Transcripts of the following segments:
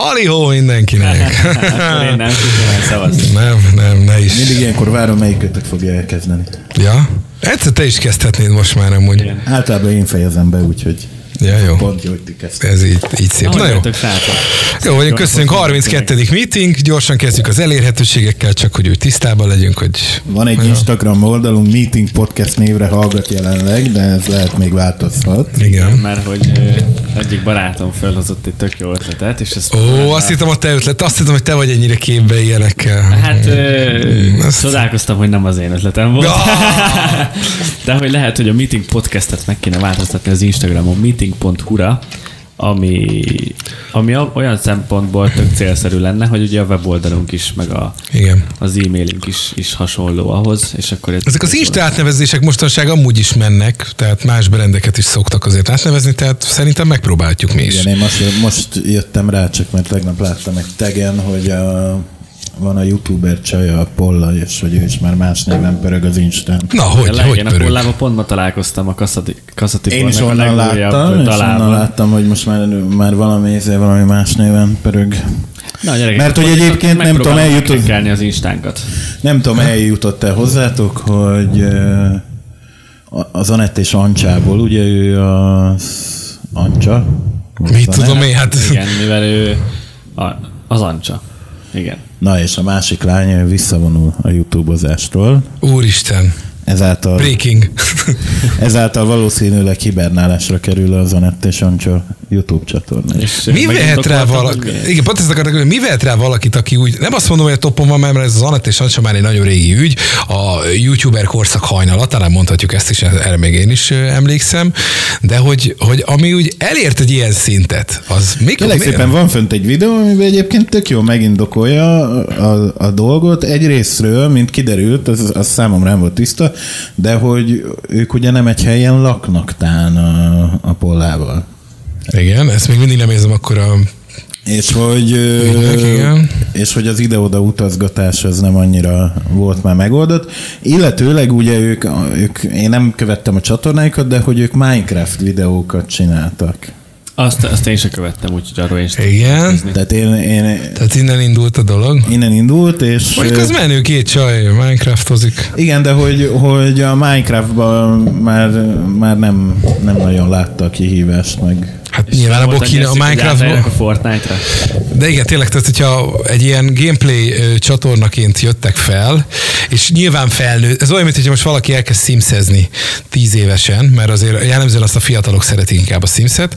Halihó mindenkinek! Akkor én nem tudom, szavaztam. nem, nem, ne is. Mindig ilyenkor várom, melyikötök fogja elkezdeni. Ja? Egyszer te is kezdhetnéd most már amúgy. Igen. Általában én fejezem be, úgyhogy Ja, jó. pont jó, hogy kezdtek. Ez így, így szép. Na jó. Jó, vagyunk, Jó köszönjük. napot 32. meeting, gyorsan kezdjük az elérhetőségekkel, csak hogy úgy tisztában legyünk, hogy Van egy Instagram oldalunk, Meeting Podcast névre hallgat jelenleg, de ez lehet még változhat. igen. Mert hogy egyik barátom felhozott egy tök jó ötletet, és ezt... Ó, azt hittem, hogy te ötlet, azt hittem, hogy te vagy ennyire képbe ilyenekkel. Hát ö, azt- csodálkoztam, hogy nem az én ötletem volt. Ah! De hogy lehet, hogy a Meeting podcastet meg kéne változtatni az Instagramon meeting.hu-ra, ami, ami olyan szempontból tök célszerű lenne, hogy ugye a weboldalunk is, meg a, Igen. az e-mailünk is, is hasonló ahhoz, és akkor... ez- Ezek az Insta átnevezések mostanság amúgy is mennek, tehát más brendeket is szoktak azért átnevezni, tehát szerintem megpróbáljuk mi is. Igen, én most, most jöttem rá, csak mert tegnap láttam egy tegen, hogy a, van a youtuber csaja, a Polla, és hogy ő is már más néven pörög az Instán. Na, De hogy, hogy legyen, a pörög? kollában pont ma találkoztam a Kaszati, Kaszati Én is onnan láttam, és onnan láttam, hogy most már, már valami, valami más néven pörög. Na, gyerekek, Mert hogy egyébként nem tudom, eljutott- az instánkat. Nem tudom, eljutott el hozzátok, hogy a- az Anett és Ancsából, ugye ő az Ancsa? Mit tudom én, hát Igen, mivel ő a, az Ancsa. Igen. Na és a másik lány visszavonul a YouTube-ozástól. úristen, Ezáltal, breaking. ezáltal valószínűleg hibernálásra kerül az Anett és Ancsa YouTube csatorna. És Mi vehet rá valaki? Igen, pont ezt akartak, hogy mi vehet rá valakit, aki úgy, nem azt mondom, hogy a topon van, mert ez az Anett és Ancsa már egy nagyon régi ügy, a youtuber korszak hajnala, talán mondhatjuk ezt is, erre még én is emlékszem, de hogy, hogy ami úgy elért egy ilyen szintet, az mikor? Miért? szépen van fönt egy videó, amiben egyébként tök jó megindokolja a, a dolgot. Egy részről, mint kiderült, az, az számomra nem volt tiszta, de hogy ők ugye nem egy helyen laknak tán a, a pollával. Igen, ezt még mindig nem érzem akkor a... És hogy, és hogy az ide-oda utazgatás az nem annyira volt már megoldott. Illetőleg ugye ők, ők, én nem követtem a csatornáikat, de hogy ők Minecraft videókat csináltak. Azt, azt én sem követtem, úgyhogy arról én sem Igen, Tehát én, én tehát innen indult a dolog. innen indult, és... Mondjuk az menő két csaj, Minecraftozik. Igen, de hogy, hogy a Minecraftban már, már nem, nem nagyon látta a kihívást, meg Hát nyilván abból kéne a Minecraftból. a Fortnite-ra. De igen, tényleg, tehát hogyha egy ilyen gameplay csatornaként jöttek fel, és nyilván felnő, ez olyan, mint hogyha most valaki elkezd simszezni tíz évesen, mert azért jellemzően azt a fiatalok szeretik inkább a Simset,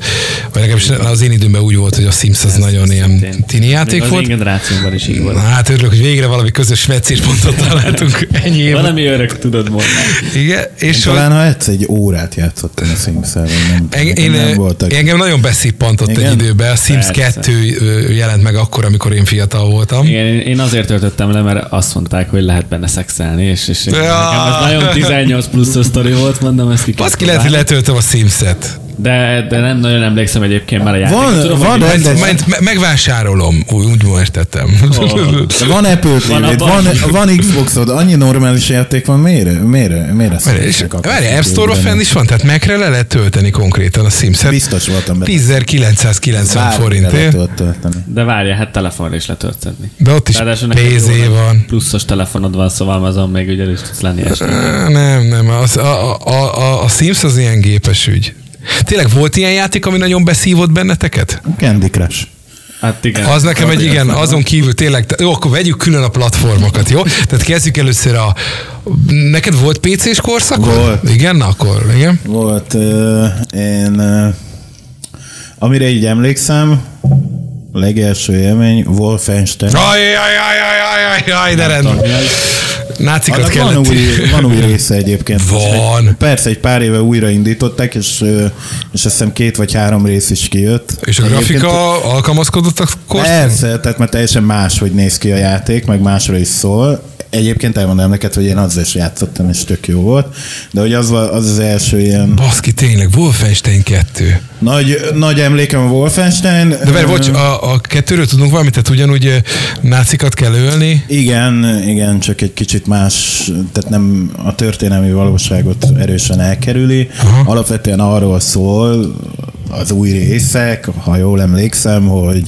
vagy legalábbis az én időmben úgy volt, hogy a Sims az nagyon ilyen szintén. tini játék Még volt. Az én generációmban is így Na, volt. hát örülök, hogy végre valami közös meccéspontot találtunk ennyi év. Valami öreg tudod mondani. Igen, és talán ha egyszer egy órát játszottam a sims nem, én, nem voltak. engem nagyon beszippantott egy időben. A Sims Persze. 2 ö, jelent meg akkor, amikor én fiatal voltam. Igen, én- azért töltöttem le, mert azt mondták, hogy lehet benne szexelni, és, és Ja. nekem ez nagyon 18 pluszos sztori volt, mondom, ezt ki Azt ki lehet, hogy letöltöm a Sims-et. De, de nem nagyon emlékszem egyébként már a játékot. Van- Tudom, van rendes- Majd, majd me- megvásárolom, úgy, úgy értettem. De van Apple tv Van van, van, Xboxod, annyi normális játék van, miért? Miért? Miért Várj, és várj, App Store-on fenn is van, tehát Mac-re le lehet tölteni konkrétan a Sims-et. Biztos voltam benne. 10.990 Bármire forintért. tölteni. De várja, hát telefonra is letölthetni. De ott is nagy van. Pluszos telefonod van, szóval azon még ugye is tudsz lenni Nem, nem, az, a, a, a, a Sims az ilyen gépes ügy. Tényleg volt ilyen játék, ami nagyon beszívott benneteket? Candy Crush. Hát igen. Az nekem egy igen, azon kívül tényleg, jó, akkor vegyük külön a platformokat, jó? Tehát kezdjük először a... Neked volt PC-s korszak? Volt. Igen, na akkor, igen. Volt, uh, én, uh, amire így emlékszem, legelső élmény Wolfenstein. Jaj, jaj, jaj, jaj, jaj, jaj, de rend. Nácikat Annak van új, van új része egyébként. Van. Egy, persze, egy pár éve újraindították, és, és azt hiszem két vagy három rész is kijött. És a Egyébként- grafika alkalmazkodott a korszak? Persze, tehát már teljesen más, hogy néz ki a játék, meg másra is szól. Egyébként elmondom neked, hogy én azzal is játszottam, és tök jó volt. De hogy az, az az első ilyen Baszki, tényleg, Wolfenstein 2. nagy, nagy emlékem a Wolfenstein. De várj, bocs, a, a kettőről tudunk valamit, tehát ugyanúgy nácikat kell ölni. Igen, igen, csak egy kicsit más, tehát nem a történelmi valóságot erősen elkerüli. Aha. Alapvetően arról szól az új részek, ha jól emlékszem, hogy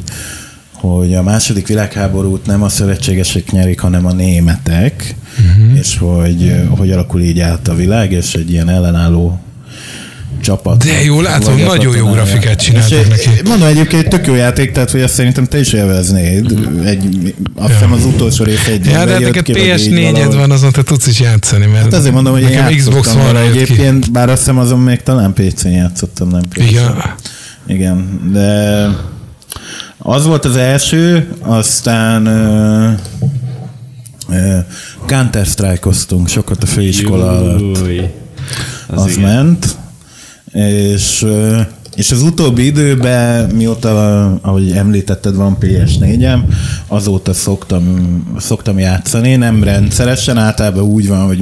hogy a második világháborút nem a szövetségesek nyerik, hanem a németek, uh-huh. és hogy, hogy alakul így át a világ, és egy ilyen ellenálló csapat. De jó, látom, nagyon jó grafikát csináltak neki. Mondom, egyébként egy tök jó játék, tehát hogy azt szerintem te is élveznéd. Egy, azt hiszem az utolsó rész egy Ja, de neked PS4-ed van, azon te tudsz is játszani. Mert hát azért mondom, hogy én Xbox van egyébként, ki. bár azt hiszem azon még talán PC-n játszottam, nem PC. Igen. Igen, de az volt az első, aztán uh, uh, Counter-Strike-oztunk sokat a főiskola alatt. Az, az ment és, és az utóbbi időben, mióta, ahogy említetted, van PS4-em, azóta szoktam, szoktam játszani, nem rendszeresen, általában úgy van, hogy,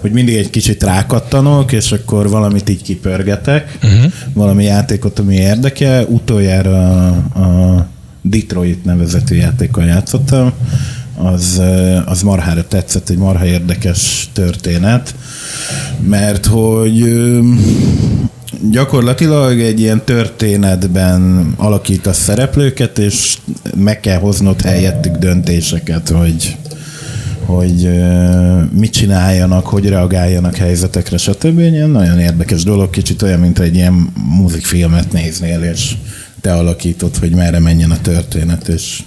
hogy mindig egy kicsit rákattanok, és akkor valamit így kipörgetek, uh-huh. valami játékot, ami érdekel. Utoljára a, a Detroit nevezetű játékkal játszottam, az, az marhára tetszett, egy marha érdekes történet, mert hogy gyakorlatilag egy ilyen történetben a szereplőket, és meg kell hoznod helyettük döntéseket, hogy, hogy mit csináljanak, hogy reagáljanak helyzetekre, stb. Ilyen nagyon érdekes dolog, kicsit olyan, mint egy ilyen muzikfilmet néznél, és te alakítod, hogy merre menjen a történet, és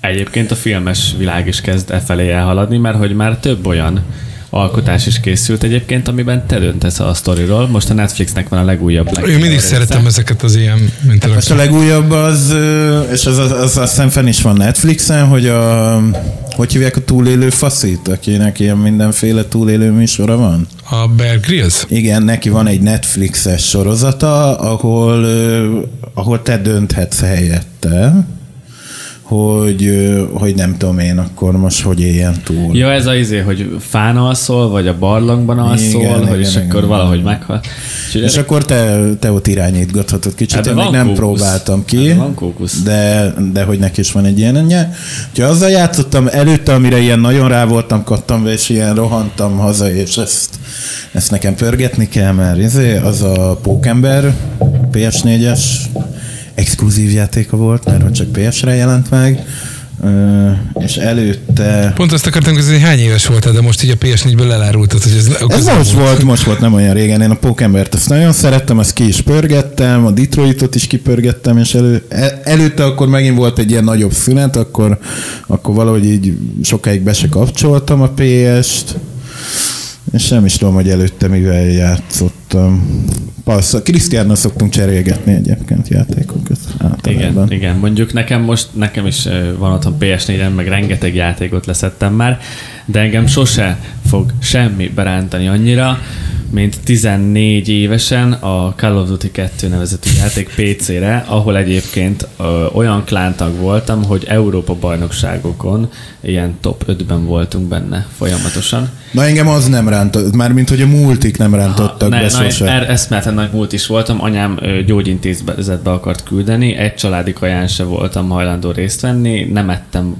Egyébként a filmes világ is kezd e felé elhaladni, mert hogy már több olyan alkotás is készült egyébként, amiben te döntesz a sztoriról. Most a Netflixnek van a legújabb Én mindig szeretem ezeket az ilyen hát Most a legújabb az, és az, az, az azt hiszem fenn is van Netflixen, hogy a, hogy hívják a túlélő faszit, akinek ilyen mindenféle túlélő műsora van? A Bear Grylls? Igen, neki van egy Netflixes sorozata, ahol, ahol te dönthetsz helyette hogy, hogy nem tudom én akkor most hogy éljen túl. Ja, ez az izé, hogy fán alszol, vagy a barlangban alszol, igen, hogy igen, és igen, akkor igen. valahogy meghal. És, és akkor te, te ott irányítgathatod kicsit, hát én még nem kókusz. próbáltam ki, hát van kókusz. de, de hogy neki is van egy ilyen ennyi. Úgyhogy azzal játszottam előtte, amire ilyen nagyon rá voltam, kattam és ilyen rohantam haza, és ezt, ezt nekem pörgetni kell, mert izé, az a Pókember PS4-es exkluzív játéka volt, mert hogy csak PS-re jelent meg, és előtte... Pont azt akartam hogy hány éves volt, de most így a PS4-ből elárultad, hogy ez... Ez most volt. volt, most volt, nem olyan régen. Én a Pókembert azt nagyon szerettem, azt ki is pörgettem, a Detroitot is kipörgettem, és elő, el, előtte akkor megint volt egy ilyen nagyobb szünet, akkor, akkor valahogy így sokáig be se kapcsoltam a PS-t, és nem is tudom, hogy előtte mivel játszottam. Passz, Krisztiánnal szoktunk cserélgetni egyébként játékokat. Általában. Igen, igen, mondjuk nekem most, nekem is van otthon PS4-en, meg rengeteg játékot leszettem már, de engem sose fog semmi berántani annyira, mint 14 évesen a Call of Duty 2 nevezetű játék PC-re, ahol egyébként ö, olyan klántag voltam, hogy Európa bajnokságokon ilyen top 5-ben voltunk benne folyamatosan. Na engem az nem rántott, már mint hogy a multik nem rántottak ha, ne, be sose. Er, eszméleten nagy múlt is voltam, anyám ö, gyógyintézetbe akart küldeni, egy családi kaján se voltam hajlandó részt venni, nem ettem,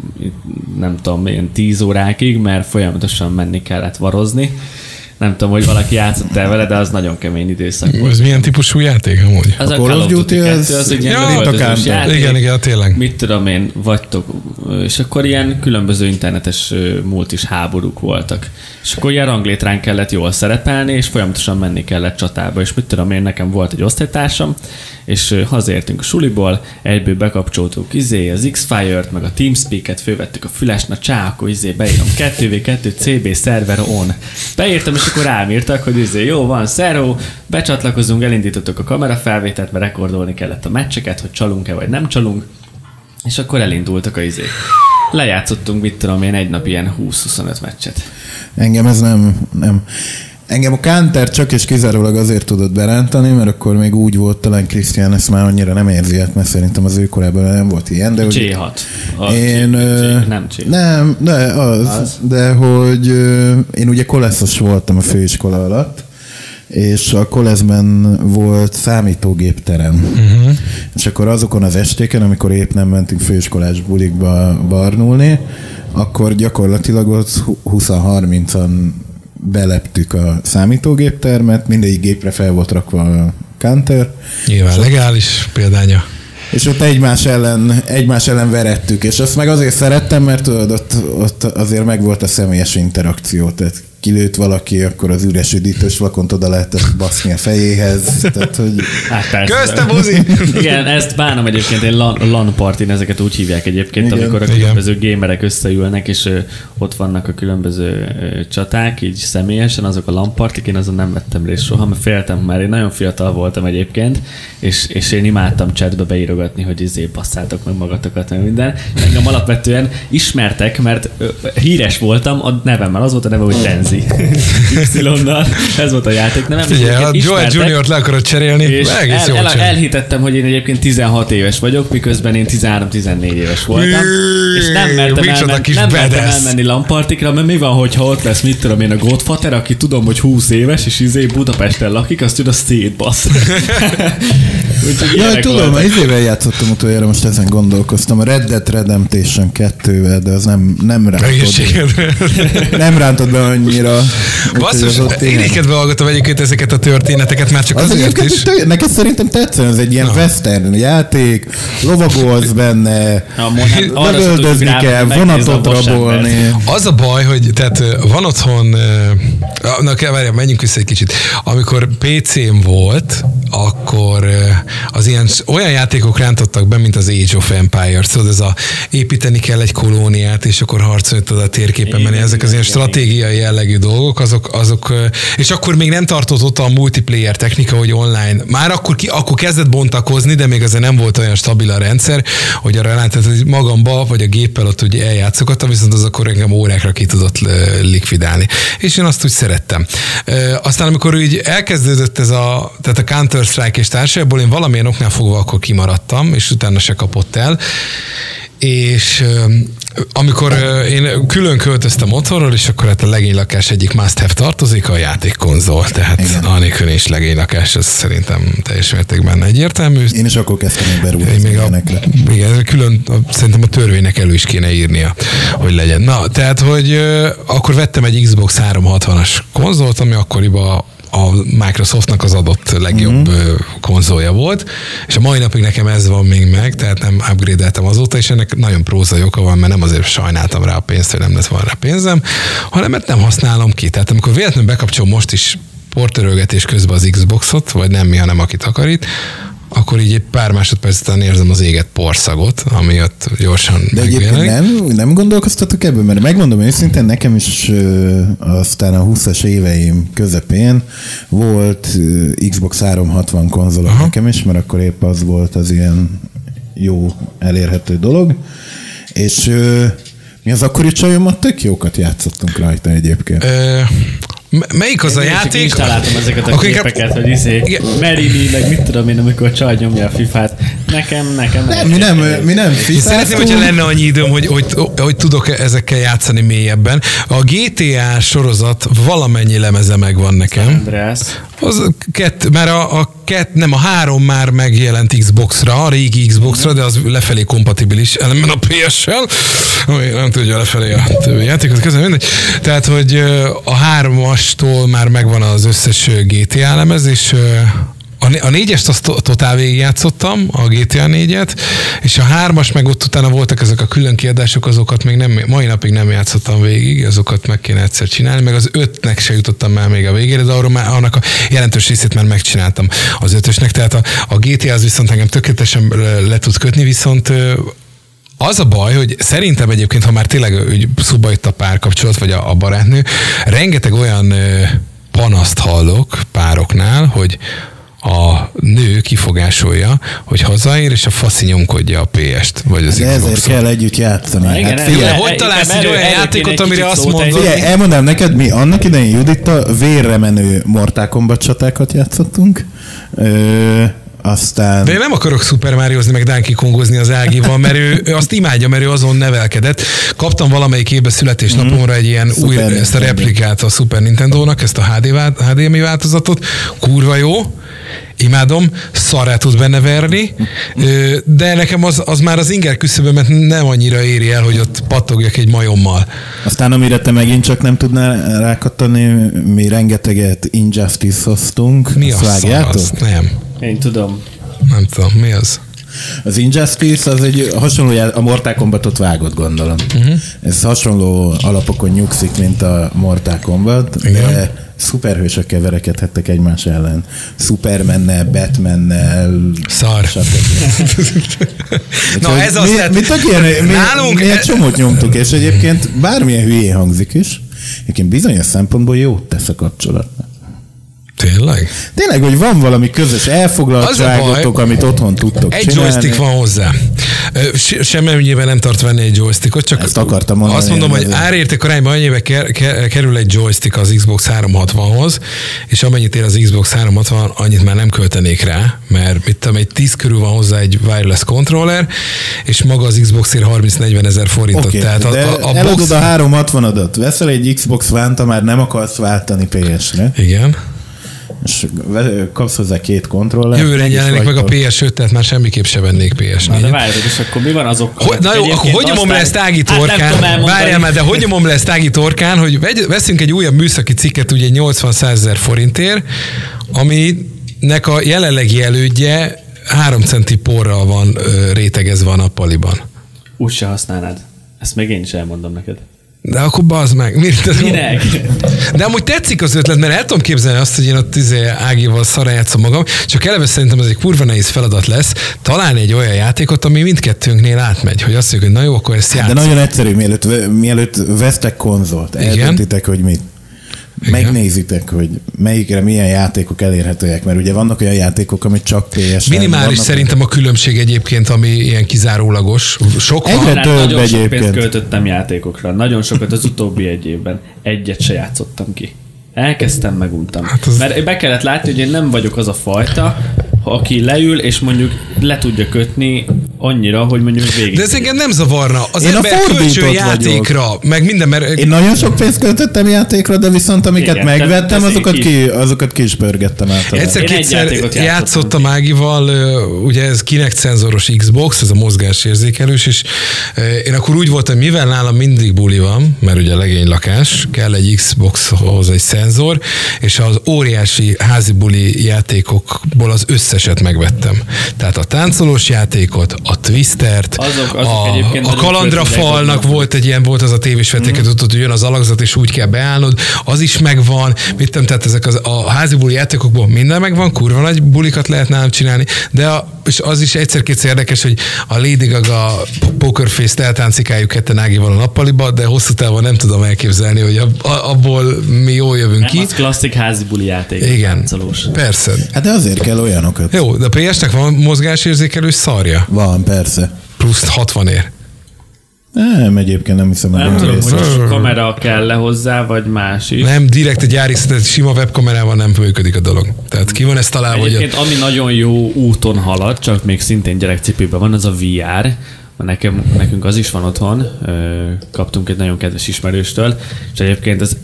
nem tudom, ilyen 10 órákig, mert folyamatosan menni kellett varozni nem tudom, hogy valaki játszott el vele, de az nagyon kemény időszak volt. Ez milyen típusú játék amúgy? Az a, a Call of Duty, ez... az egy ja, játék. Igen, igen, tényleg. Mit tudom én, vagytok. És akkor ilyen különböző internetes múlt is háborúk voltak. És akkor ilyen ranglétrán kellett jól szerepelni, és folyamatosan menni kellett csatába. És mit tudom én, nekem volt egy osztálytársam, és hazaértünk a suliból, egyből bekapcsoltuk izé, az X-Fire-t, meg a Teamspeak-et, fővettük a füles, na csá, akkor izé beírom 2v2 CB server on. Beírtam, és akkor rám írtak, hogy izé, jó van, szeró, becsatlakozunk, elindítottuk a kamerafelvételt, mert rekordolni kellett a meccseket, hogy csalunk-e vagy nem csalunk, és akkor elindultak a izé. Lejátszottunk, mit tudom én, egy nap ilyen 20-25 meccset. Engem ez nem, nem. Engem a Counter csak és kizárólag azért tudott berántani, mert akkor még úgy volt, talán Krisztián ezt már annyira nem érzi át, mert szerintem az ő korában nem volt ilyen. De C6. A én, C, nem C. Nem, de az, az. de hogy én ugye koleszos voltam a főiskola alatt, és a koleszben volt számítógépterem. Uh-huh. És akkor azokon az estéken, amikor épp nem mentünk főiskolás bulikba barnulni, akkor gyakorlatilag ott 20-30-an beleptük a számítógéptermet, mindegyik gépre fel volt rakva a counter. Nyilván legális példánya. és ott egymás ellen, egymás ellen verettük, és azt meg azért szerettem, mert tudod, ott, ott azért megvolt a személyes interakció, tehát kilőtt valaki, akkor az üres üdítős vakont oda lehetett baszni a fejéhez. Tehát, hogy... Hát persze. Közte, buzi! Igen, ezt bánom egyébként, egy LAN, LAN partin ezeket úgy hívják egyébként, Igen. amikor a Igen. különböző gamerek összeülnek, és ö, ott vannak a különböző ö, csaták, így személyesen, azok a LAN partik, én azon nem vettem részt soha, mert féltem már, én nagyon fiatal voltam egyébként, és, és én imádtam chatbe beírogatni, hogy izé basszátok meg magatokat, meg minden. Engem alapvetően ismertek, mert ö, híres voltam a nevemmel, az volt a neve, hogy Denzi. Y-nal, ez volt a játék és Figyelj, ha Joel. Junior-t le akarod cserélni, És egész el, el, csinál. elhitettem, hogy én egyébként 16 éves vagyok, miközben én 13-14 éves voltam. És nem mertem, elmen, kis nem mertem elmenni lampartikra, mert mi van, hogyha ott lesz, mit tudom én, a Godfather, aki tudom, hogy 20 éves, és izé Budapesten lakik, azt oda szétbasz. Úgyhogy Ja, tudom, voltak. izével játszottam utoljára, most ezen gondolkoztam. A Red Dead Redemption 2-vel, de az nem, nem rántott, Egészségedre. nem rántott be annyira. Basszus, én ékedve hallgatom egyébként ezeket a történeteket, már csak Az azért is. tök- neked szerintem tetszene, ez egy ilyen Na. western játék, lovagolsz benne, rá, kell, vonatot rabolni. Az a baj, hogy tehát van otthon, na kell, várjál, menjünk vissza egy kicsit. Amikor PC-m volt, akkor az ilyen olyan játékok rántottak be, mint az Age of Empires, tudod, ez a építeni kell egy kolóniát, és akkor harcolni tudod a térképen menni, ezek az ilyen stratégiai jellegű dolgok, azok, azok, és akkor még nem tartott ott a multiplayer technika, hogy online. Már akkor, ki, akkor kezdett bontakozni, de még azért nem volt olyan stabil a rendszer, hogy arra rálátett, hogy magamba vagy a géppel ott ugye eljátszogattam, viszont az akkor engem órákra ki tudott likvidálni. És én azt úgy szerettem. Aztán amikor úgy elkezdődött ez a, tehát a Counter-Strike és társadalból, én valamilyen oknál fogva akkor kimaradtam, és utána se kapott el. És amikor én külön költöztem otthonról, és akkor hát a legénylakás egyik must have tartozik, a játékkonzol. Tehát Igen. anélkül is legénylakás, ez szerintem teljes mértékben egyértelmű. Én is akkor kezdtem Én beruházni még a, ilyenekre. igen, külön szerintem a törvénynek elő is kéne írnia, hogy legyen. Na, tehát, hogy akkor vettem egy Xbox 360-as konzolt, ami akkoriban a Microsoftnak az adott legjobb Mhm. mm. konzolja volt, és a mai napig nekem ez van még meg, tehát nem upgrade azóta, és ennek nagyon prózai oka van, mert nem azért sajnáltam rá a pénzt, hogy nem lett volna rá pénzem, hanem mert nem használom ki. Tehát amikor véletlenül bekapcsolom most is portörölgetés közben az Xboxot, vagy nem mi, hanem aki takarít, akkor így egy pár másodperc után érzem az éget porszagot, ami ott gyorsan De egyébként megjelenik. nem, nem gondolkoztatok ebben, mert megmondom őszintén, nekem is ö, aztán a 20-as éveim közepén volt ö, Xbox 360 konzol nekem is, mert akkor épp az volt az ilyen jó elérhető dolog, és ö, mi az akkori csajommal tök jókat játszottunk rajta egyébként. Ö, melyik az a Én csak játék? Installáltam ezeket a inkább- képeket, hogy izé, Igen. Merili, meg mit tudom én, amikor a csaj nyomja a fifát. Nekem, nekem. Nem, mi nem, mi nem Én szeretném, fifáztunk. hogyha lenne annyi időm, hogy, hogy, hogy tudok ezekkel játszani mélyebben. A GTA sorozat valamennyi lemeze megvan nekem. András. Az kett, mert a, a kett, nem, a három már megjelent Xbox-ra, a régi Xbox-ra, de az lefelé kompatibilis, ellenben a PS-sel, ami nem tudja lefelé a többi játékot mindegy. Tehát, hogy a hármastól már megvan az összes GTA lemez, és a, a négyest azt to- totál végigjátszottam, a GTA négyet, és a hármas meg ott utána voltak ezek a külön kiadások, azokat még nem, mai napig nem játszottam végig, azokat meg kéne egyszer csinálni, meg az ötnek se jutottam már még a végére, de arról már annak a jelentős részét már megcsináltam az ötösnek, tehát a, a GTA az viszont engem tökéletesen le, tud kötni, viszont az a baj, hogy szerintem egyébként, ha már tényleg úgy szóba jött a párkapcsolat, vagy a, a barátnő, rengeteg olyan panaszt hallok pároknál, hogy a nő kifogásolja, hogy hazaér, és a faszi nyomkodja a PS-t, vagy az De ezért kell együtt játszani. Igen, hát figyelj, erre- hogy találsz egy olyan játékot, amire azt mondod. Figyelj, elmondom neked, mi annak idején Judita vérre menő Mortal Kombat csatákat játszottunk. Ö, aztán... De én nem akarok Super Mariozni, meg Donkey Kongozni az Ágival, mert ő, ő azt imádja, mert ő azon nevelkedett. Kaptam valamelyik évben születésnapomra egy ilyen Super új, ezt a Nintendo. replikát a Super Nintendo-nak, ezt a HD, HDMI változatot. Kurva jó. Imádom, szarrá tud benne verni, de nekem az, az már az inger küszöbömet nem annyira éri el, hogy ott pattogjak egy majommal. Aztán amire te megint csak nem tudnál rákattani, mi rengeteget Injustice-oztunk. Mi Azt az szar az? Nem. Én tudom. Nem tudom, mi az? Az Injustice az egy hasonló, a Mortal Kombatot vágott gondolom. Uh-huh. Ez hasonló alapokon nyugszik, mint a Mortal Kombat, Igen. de szuperhősökkel verekedhettek egymás ellen. Supermennel, Batmannel, Szar. Na ez azt mi, lehet- mi, tök ilyen, mi, Nálunk- mi egy csomót nyomtuk, és egyébként bármilyen hülyé hangzik is, egyébként bizonyos szempontból jót tesz a kapcsolatnak. Tényleg? Tényleg, hogy van valami közös elfoglaltságotok, amit otthon tudtok Egy csinálni. joystick van hozzá. Semmennyiben nem tart venni egy joystickot, csak Ezt akartam mondani, azt mondom, hogy árérték arányban annyibe ker- ker- kerül egy joystick az Xbox 360-hoz, és amennyit ér az Xbox 360, annyit már nem költenék rá, mert mit tudom, egy 10 körül van hozzá egy wireless controller, és maga az Xbox ér 30-40 ezer forintot. Oké, Tehát a, a, a eladod box... a 360-adat, veszel egy Xbox One-t, már nem akarsz váltani PS-re, Igen. És kapsz hozzá két kontrollert. Jövőre jelenik meg a vagytok. PS5, tehát már semmiképp se vennék PS4. Na, de várjatok, és akkor mi van azokkal? Hogy, na jó, akkor hogy nyomom le ezt Ági Hát torkán? elmondani. Várjál már, de hogy nyomom le ezt Ági torkán, hogy vegy, veszünk egy újabb műszaki cikket ugye 80-100 ezer forintért, aminek a jelenlegi elődje 3 centi porral van rétegezve a nappaliban. Úgy se használnád. Ezt még én is elmondom neked. De akkor bazd meg. Miért? Minek? De amúgy tetszik az ötlet, mert el tudom képzelni azt, hogy én ott izé Ágival szarra játszom magam, csak eleve szerintem ez egy kurva nehéz feladat lesz, találni egy olyan játékot, ami mindkettőnknél átmegy, hogy azt mondjuk, hogy na jó, akkor ezt De játszom. nagyon egyszerű, mielőtt, mielőtt vesztek konzolt, Igen. eldöntitek, hogy mit. Megnézitek, hogy melyikre milyen játékok elérhetőek, mert ugye vannak olyan játékok, amit csak ps Minimális szerintem a különbség egyébként, ami ilyen kizárólagos. Sok van. Egyre több nagyon sok egyébként. pénzt költöttem játékokra. Nagyon sokat az utóbbi egy évben. Egyet se játszottam ki. Elkezdtem, meguntam. Hát az... Mert be kellett látni, hogy én nem vagyok az a fajta, aki leül, és mondjuk le tudja kötni annyira, hogy mondjuk végig. De ez engem nem zavarna. Az Én a ember kölcsön vagyok. játékra, meg minden, mert Én nagyon sok pénzt költöttem játékra, de viszont amiket Igen, megvettem, azokat ki- ki, azokat ki is pörgettem általában. Egyszer Én egy kétszer játékot játszottam. Ágival, ugye ez Kinect szenzoros Xbox, ez a mozgásérzékelős, és én akkor úgy voltam, mivel nálam mindig buli van, mert ugye legény lakás, kell egy Xboxhoz egy szenzor, és az óriási házi buli játékokból az összeset megvettem. Tehát a táncolós játékot, a Twistert, Azok- azok a, a kalandra falnak volt egy ilyen, volt az a tévés veteket, mm. tudod, hogy jön az alakzat, és úgy kell beállnod, az is megvan, mit tehát ezek az, a házi buli játékokból minden megvan, kurva nagy bulikat lehet nálam csinálni, de a, és az is egyszer-kétszer érdekes, hogy a Lady Gaga Poker Face-t eltáncikáljuk ketten Ágival a nappaliba, de hosszú távon nem tudom elképzelni, hogy abból mi jól jövünk nem, ki. az klasszik házi buli játék. Igen, Táncolós. persze. Hát de azért kell olyanokat. Jó, de a PS-nek van mozgásérzékelő szarja, Van, persze. plusz 60 ér. Nem, egyébként nem hiszem, hogy Nem tudom, rész. hogy kamera kell le hozzá, vagy más is. Nem, direkt a gyári, tehát sima webkamerával nem működik a dolog. Tehát ki van ezt találva, hogy a- Egyébként ami nagyon jó úton halad, csak még szintén gyerekcipőben van, az a VR. Nekem, nekünk az is van otthon, kaptunk egy nagyon kedves ismerőstől, és egyébként ez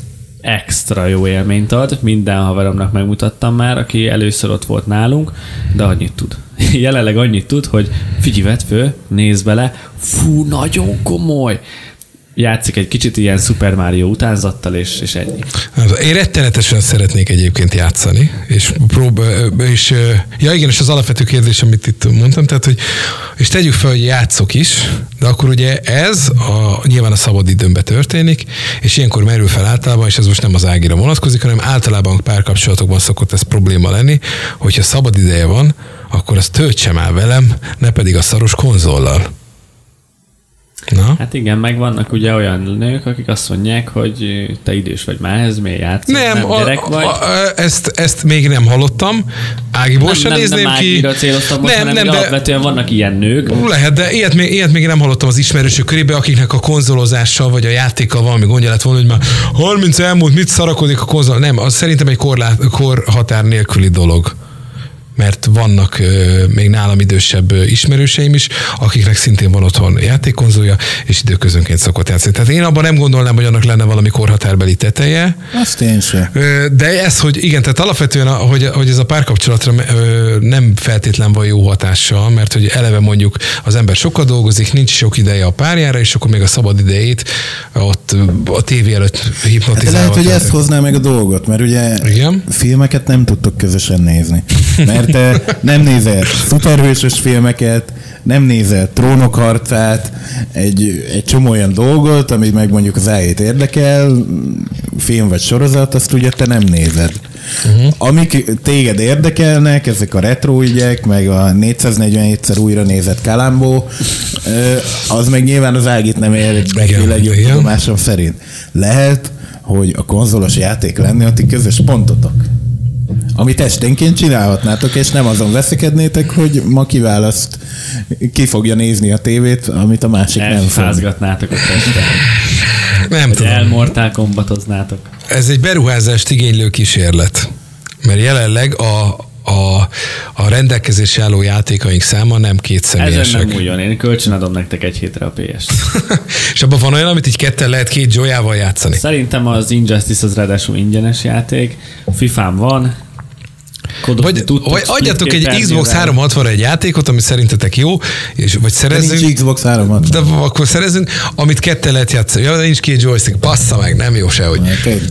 extra jó élményt ad. Minden haveromnak megmutattam már, aki először ott volt nálunk, de annyit tud. Jelenleg annyit tud, hogy figyelj, vedd föl, nézd bele, fú, nagyon komoly. Játszik egy kicsit ilyen Super Mario utánzattal, és, és ennyi. Én rettenetesen szeretnék egyébként játszani, és prób és ja igen, és az alapvető kérdés, amit itt mondtam, tehát, hogy és tegyük fel, hogy játszok is, de akkor ugye ez a, nyilván a szabad időmben történik, és ilyenkor merül fel általában, és ez most nem az Ágira vonatkozik, hanem általában párkapcsolatokban szokott ez probléma lenni, hogyha szabad ideje van, akkor azt töltsem el velem, ne pedig a szaros konzollal. Na? Hát igen, meg vannak ugye olyan nők, akik azt mondják, hogy te idős vagy már, ez miért játszol, Nem, nem a, gyerek vagy. a, a, ezt, ezt még nem hallottam. Ágiból nem, sem nem, nézném nem ki. Céloztam most, nem, hanem nem, nem, de alapvetően vannak ilyen nők. lehet, de ilyet még, ilyet még nem hallottam az ismerősök körébe, akiknek a konzolozással vagy a játékkal valami gondja lett volna, hogy már 30 elmúlt, mit szarakodik a konzol. Nem, az szerintem egy korlát, korhatár nélküli dolog mert vannak még nálam idősebb ismerőseim is, akiknek szintén van otthon játékkonzolja, és időközönként szokott játszani. Tehát én abban nem gondolnám, hogy annak lenne valami korhatárbeli teteje, Azt én sem. De ez, hogy igen, tehát alapvetően, hogy, hogy ez a párkapcsolatra nem feltétlen van jó hatással, mert hogy eleve mondjuk az ember sokat dolgozik, nincs sok ideje a párjára, és akkor még a szabad idejét ott a tévé előtt Hát hipnotizálva. lehet, hogy ezt hozná meg a dolgot, mert ugye Igen. filmeket nem tudtok közösen nézni. Mert nem nézel szuperhősös filmeket, nem nézel trónok harcát, egy, egy csomó olyan dolgot, ami meg mondjuk az ájét érdekel, film vagy sorozat, azt ugye te nem nézed. Uh-huh. Amik téged érdekelnek, ezek a retro ügyek, meg a 447-szer újra nézett Kalambó, az meg nyilván az Ágit nem érdekli legjobb tudomásom szerint. Lehet, hogy a konzolos játék lenni a ti közös pontotok. Amit esténként csinálhatnátok, és nem azon veszekednétek, hogy ma kiválaszt, ki fogja nézni a tévét, amit a másik nem fog. Elfázgatnátok a testet. Nem tudom. elmortál kombatoznátok. Ez egy beruházást igénylő kísérlet. Mert jelenleg a, a, a rendelkezésre álló játékaink száma nem két Ezen személyesek. nem újon. Én kölcsönadom nektek egy hétre a PS-t. És abban van olyan, amit így ketten lehet két joyával játszani. Szerintem az Injustice az ráadásul ingyenes játék. FIFA-n van. Vagy, vagy adjatok egy Xbox képernyővel. 360-ra egy játékot, ami szerintetek jó, és vagy Nincs szerezzünk, Xbox 360. de akkor szerezzünk, amit ketten lehet játszani. Ja, de nincs két joystick, passza meg, nem jó sehogy.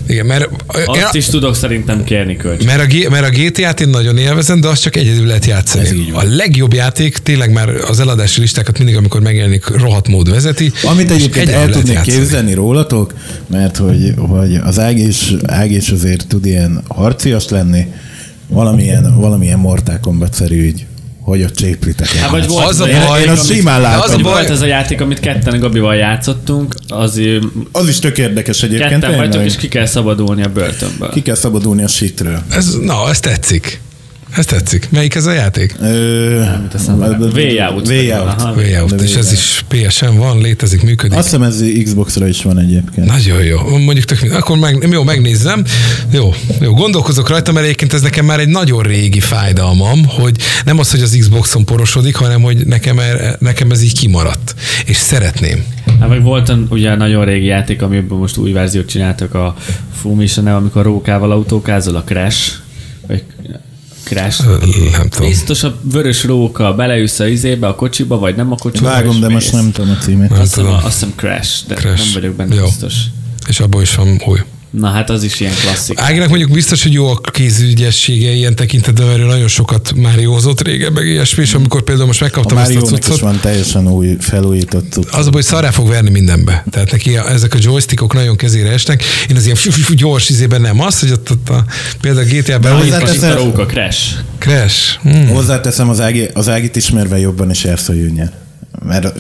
Igen, mert, Azt is tudok szerintem kérni kölcsön. mert, a, mert a GTA-t én nagyon élvezem, de azt csak egyedül lehet játszani. A legjobb játék tényleg már az eladási listákat mindig, amikor megjelenik, rohadt mód vezeti. Amit egyébként el tudnék képzelni rólatok, mert hogy, hogy az ág is, ág is azért tud ilyen harcias lenni, valamilyen, valamilyen Mortal Kombat-szerű ügy, hogy ott cséplitek el. Hát vagy volt Az a az Én, baj, én azt simán de az a látom. baj- Volt ez a játék, amit ketten Gabival játszottunk, az Az is tök érdekes egyébként. ketten vagytok, és ki kell szabadulni a börtönből. Ki kell szabadulni a shitről. Ez, na, ez tetszik. Ez tetszik. Melyik ez a játék? Ö, eszembe nem. Way Out. Way Out. Aha. Way Out, de és ez is PSN van, létezik, működik. Azt hiszem ez Xbox-ra is van egyébként. Nagyon jó. Mondjuk tök, akkor meg, jó, megnézzem. Jó, jó, gondolkozok rajta, mert egyébként ez nekem már egy nagyon régi fájdalmam, hogy nem az, hogy az Xboxon porosodik, hanem hogy nekem, er- nekem ez így kimaradt. És szeretném. Hát meg volt ugye nagyon régi játék, amiből most új verziót csináltak a Fumi amikor rókával autókázol, a Crash. Vagy Crash. Nem tudom. Biztos a vörös róka beleülsz a izébe, a kocsiba, vagy nem a kocsiba. Vágom, de most nem tudom a címét. Azt hiszem, tudom. azt hiszem Crash, de Crash. nem vagyok benne Jó. biztos. És abból is van új. Na hát az is ilyen klasszik. Áginak mondjuk biztos, hogy jó a kézügyessége ilyen tekintetben, mert ő nagyon sokat már józott régen, meg ilyesmi, és amikor például most A megkaptam ezt a Mario-nak is cuccot, van teljesen új, felújított cucc. az a baj, hogy szarrá fog verni mindenbe. Tehát neki a, ezek a joystickok nagyon kezére esnek. Én az ilyen fü- fü- fü- gyors izében nem az, hogy ott, ott a, például a GTA-ben hozzá Itt teszem- a róka Crash. Crash. Hmm. Hozzáteszem, az, Ági, az Ágit ismerve jobban is Erszó nyer. Mert,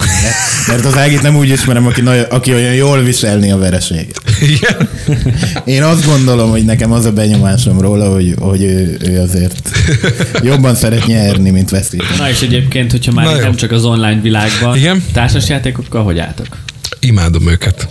mert, az Ágit nem úgy ismerem, aki, nagy, aki olyan jól viselni a vereséget. Igen. Én azt gondolom, hogy nekem az a benyomásom róla, hogy, hogy ő, ő azért jobban szeret nyerni, mint veszíteni. Na és egyébként, hogyha már Na nem csak az online világban, Igen. társasjátékokkal hogy álltok? Imádom őket.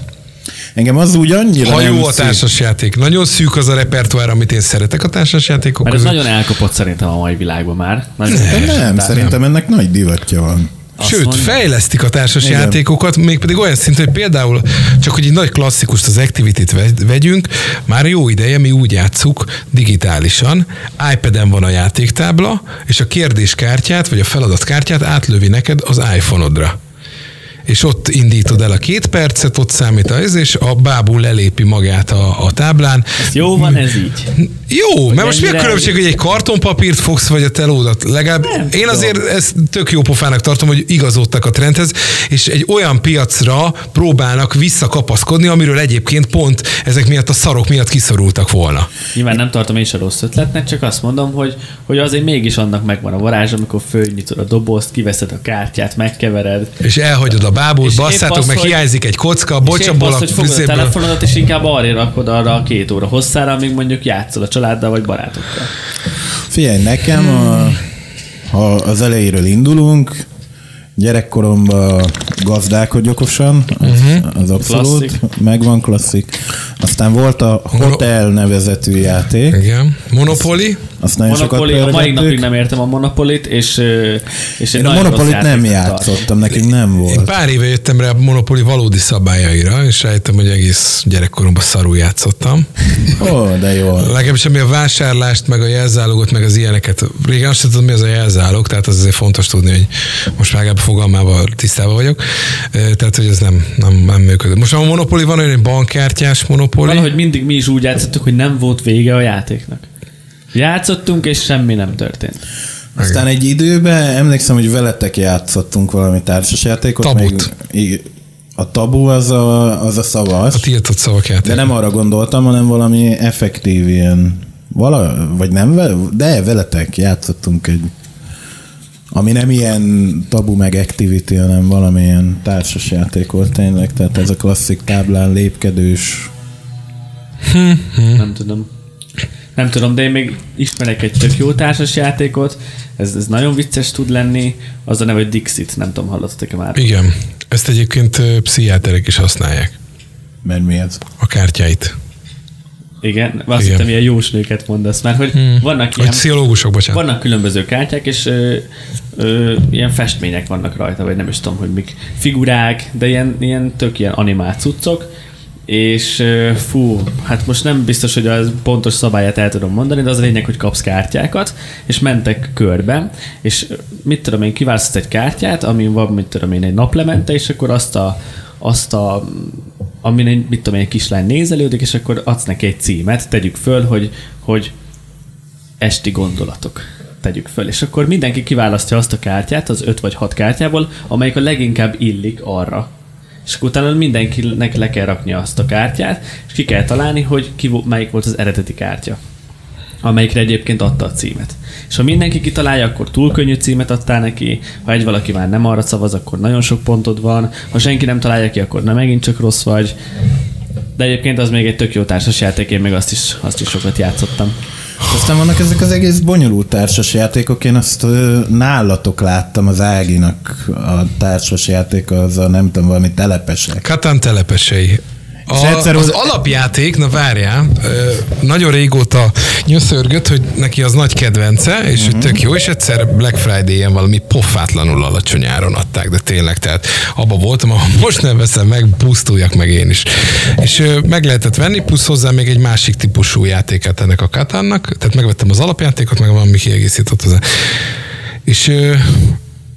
Engem az úgy annyira Ha nem jó a társasjáték. Nagyon szűk az a repertoár, amit én szeretek a társasjátékok Mert ez között. nagyon elkapott szerintem a mai világban már. Nagyon nem, társas- szerintem ennek nagy divatja van. Azt Sőt, mondja. fejlesztik a társas Igen. játékokat, mégpedig olyan szinten, hogy például csak hogy egy nagy klasszikust, az Activity-t ve- vegyünk, már jó ideje mi úgy játszuk digitálisan, iPad-en van a játéktábla, és a kérdéskártyát, vagy a feladatkártyát átlövi neked az iPhone-odra. És ott indítod el a két percet, ott számít az, és a bábú lelépi magát a, a táblán. Jó van ez így. Jó, mert most mi a különbség, hogy egy kartonpapírt fogsz, vagy a telódat? Legalább Nem én azért ezt tök jó pofának tartom, hogy igazodtak a trendhez, és egy olyan piacra próbálnak visszakapaszkodni, amiről egyébként pont ezek miatt a szarok miatt kiszorultak volna. Nyilván nem tartom én se rossz ötletnek, csak azt mondom, hogy, hogy azért mégis annak megvan a varázs, amikor fölnyitod a dobozt, kiveszed a kártyát, megkevered. És elhagyod a bábút, basszátok, meg hogy- hiányzik egy kocka, bocsabból azt, a hogy fogod a telefonodat, és inkább arra rakod arra a két óra hosszára, amíg mondjuk játszol a családdal vagy barátokkal. Figyelj, nekem, a, ha az elejéről indulunk, gyerekkoromban gazdálkodj okosan, az, az abszolút, Klasszik. megvan klasszik. Aztán volt a Hotel nevezetű játék, Igen. Monopoly. Azt nagyon sokat Monopoly, a mai napig nem értem a Monopolit, és, ö, és Én a Monopolit nem játszottam, nekünk nem Én volt. pár éve jöttem rá a Monopoly valódi szabályaira, és rájöttem, hogy egész gyerekkoromban szarul játszottam. Ó, de jó. Legalábbis ami a vásárlást, meg a jelzálogot, meg az ilyeneket. Régen azt sem tudom, mi az a jelzálog, tehát az azért fontos tudni, hogy most már fogalmával tisztában vagyok. Tehát, hogy ez nem, nem, nem működik. Most már a Monopoly van olyan, bankkártyás Monopoly. Valahogy mindig mi is úgy játszottuk, hogy nem volt vége a játéknak. Játszottunk, és semmi nem történt. Aztán egy időben emlékszem, hogy veletek játszottunk valami társasjátékot. Tabut. Még, a tabu az a, az a szavas. A tiltott szavak játék. De nem arra gondoltam, hanem valami effektív ilyen, vala, vagy nem, de veletek játszottunk egy, ami nem ilyen tabu meg activity, hanem valamilyen társas játék volt tényleg, tehát ez a klasszik táblán lépkedős. Nem tudom. Nem tudom, de én még ismerek egy tök jó társas játékot, ez, ez nagyon vicces tud lenni, az a neve, hogy Dixit, nem tudom, hallottatok-e már? Igen. Ezt egyébként pszichiáterek is használják. Mert mi ez? A kártyáit. Igen, azt Igen. hittem, ilyen jósnőket mondasz, mert hogy Hmm. vannak ilyen, pszichológusok, bocsánat. vannak különböző kártyák, és ö, ö, ilyen festmények vannak rajta, vagy nem is tudom, hogy mik, figurák, de ilyen, ilyen tök ilyen animált cuccok, és fú, hát most nem biztos, hogy a pontos szabályát el tudom mondani, de az a lényeg, hogy kapsz kártyákat, és mentek körbe, és mit tudom én, kiválasztasz egy kártyát, amin van, mit tudom én, egy naplemente, és akkor azt a, azt a amin egy, mit tudom én, egy kislány nézelődik, és akkor adsz neki egy címet, tegyük föl, hogy, hogy esti gondolatok tegyük föl. És akkor mindenki kiválasztja azt a kártyát, az öt vagy hat kártyából, amelyik a leginkább illik arra. És akkor utána mindenkinek le kell raknia azt a kártyát, és ki kell találni, hogy ki, melyik volt az eredeti kártya amelyikre egyébként adta a címet. És ha mindenki kitalálja, akkor túl könnyű címet adtál neki, ha egy valaki már nem arra szavaz, akkor nagyon sok pontod van, ha senki nem találja ki, akkor nem megint csak rossz vagy. De egyébként az még egy tök jó társas játék, én még azt is, azt is sokat játszottam. Aztán vannak ezek az egész bonyolult társas játékok, én azt ö, nálatok láttam az Áginak a társas játék, az a nem tudom, valami telepesek. Katán telepesei. A, És egyszer az alapjáték, na várjál, nagyon régóta nyöszörgött, hogy neki az nagy kedvence, és Mhm. hogy tök jó, és egyszer Black Friday-en valami pofátlanul alacsony áron adták, de tényleg, tehát abba voltam, ahol most nem veszem meg, pusztuljak meg én is. És meg lehetett venni, plusz hozzá még egy másik típusú játékát ennek a Katánnak, tehát megvettem az alapjátékot, meg valami kiegészített hozzá. És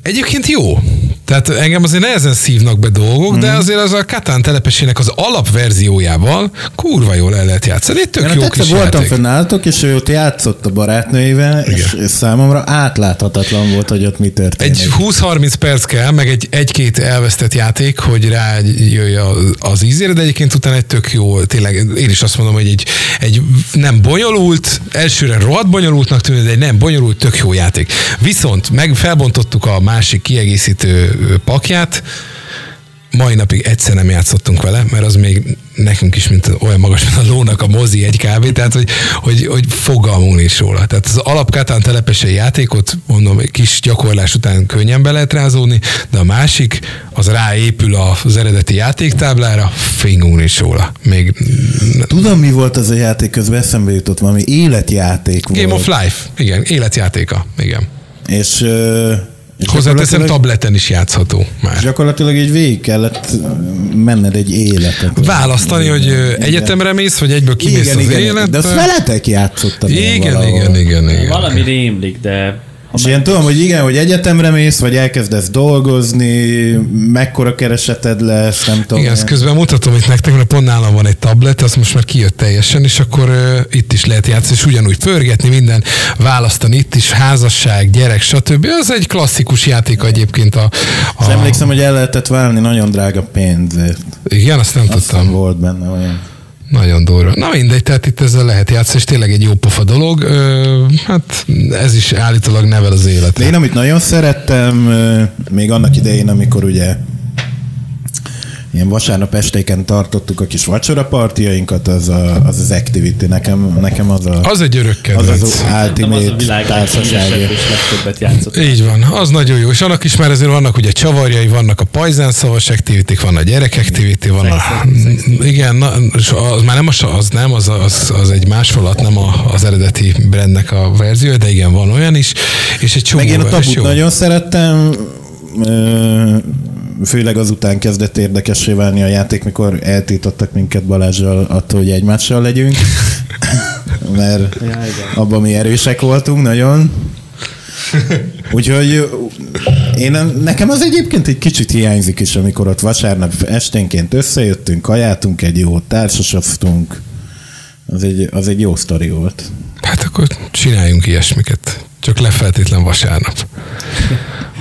Egyébként jó. Tehát engem azért nehezen szívnak be dolgok, mm. de Mhm. azért az a Katán telepesének az alapverziójával kurva jól el lehet játszani. Egy tök Én jó egyszer kis voltam játék. fenn nálatok, és ő ott játszott a barátnőivel, és, és számomra átláthatatlan volt, hogy ott mi történik. Egy 20-30 perc kell, meg egy, egy-két elvesztett játék, hogy rájöjj az ízére, de egyébként utána egy tök jó, tényleg én is azt mondom, hogy egy, egy nem bonyolult, elsőre rohadt bonyolultnak tűnő, de egy nem bonyolult, tök jó játék. Viszont meg felbontottuk a másik kiegészítő pakját, mai napig egyszer nem játszottunk vele, mert az még nekünk is, mint olyan magas, mint a lónak a mozi egy kb. Tehát, hogy, hogy, hogy fogalmunk nincs róla. Tehát az alapkátán telepesei játékot, mondom, egy kis gyakorlás után könnyen be lehet rázódni, de a másik, az ráépül az eredeti játéktáblára, fingunk nincs róla. Még Tudom, mi volt az a játék, közben eszembe jutott valami életjáték Game volt. of Life, igen, életjátéka, igen. És, ö, és Hozzáteszem, tableten is játszható már. Gyakorlatilag így végig kellett menned egy életet. Választani, hogy egyetemre mész, vagy egyből kimész igen, az igen, életbe. de azt veletek játszottam igen, valahol. igen, igen, igen. Valami rémlik, de És ilyen tudom, hogy igen, hogy egyetemre mész, vagy elkezdesz dolgozni, mekkora kereseted lesz, nem tudom. Igen, ezt közben mutatom itt nektek, mert pont nálam van egy tablet, az most már kijött teljesen, és akkor uh, itt is lehet játszani, és ugyanúgy pörgetni minden, választani itt is, házasság, gyerek, stb. Az egy klasszikus játék egyébként a... És a emlékszem, hogy el lehetett válni nagyon drága pénzért. igen, azt nem Aztán tudtam. volt benne olyan. Nagyon durva. Na mindegy, tehát itt ezzel lehet játszani, és tényleg egy jó pofa dolog. Ö, hát ez is állítólag nevel az De életre. én amit nagyon szerettem, még annak idején, amikor ugye ilyen vasárnap estéken tartottuk a kis vacsorapartiainkat, az a, az, az Activity. Nekem, nekem az a, Az egy örök az, kedvenc. az az a ultimate világ társaság. legszívesebb és legtöbbet játszott. Így van, az nagyon jó. És annak is már azért vannak ugye csavarjai, vannak a pajzán szavas activity van a gyerek activity, van a... Igen, na, és az már nem a, sa- az nem, az, az, az egy másolat, nem a, az eredeti brandnek a verzió, de igen, van olyan is, és egy csomó Meg én a tabut nagyon szerettem, ö, főleg azután kezdett érdekessé válni a játék, mikor eltiltottak minket Balázsral attól, hogy egymással legyünk. Mert abban mi erősek voltunk nagyon. Úgyhogy én, nekem az egyébként egy kicsit hiányzik is, amikor ott vasárnap esténként összejöttünk, kajátunk egy jót, társasoztunk. Az egy, az egy jó sztori volt. Hát akkor csináljunk ilyesmiket. csak lefeltétlen vasárnap.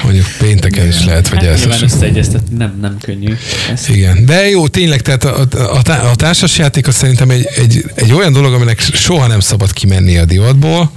Mondjuk pénteken is lehet, vagy Hát ez. nyilván összeegyeztetni nem, nem könnyű. Ez Igen, de jó, tényleg, tehát a, a, a, a társasjáték az szerintem egy, egy, egy olyan dolog, aminek soha nem szabad kimenni a divatból,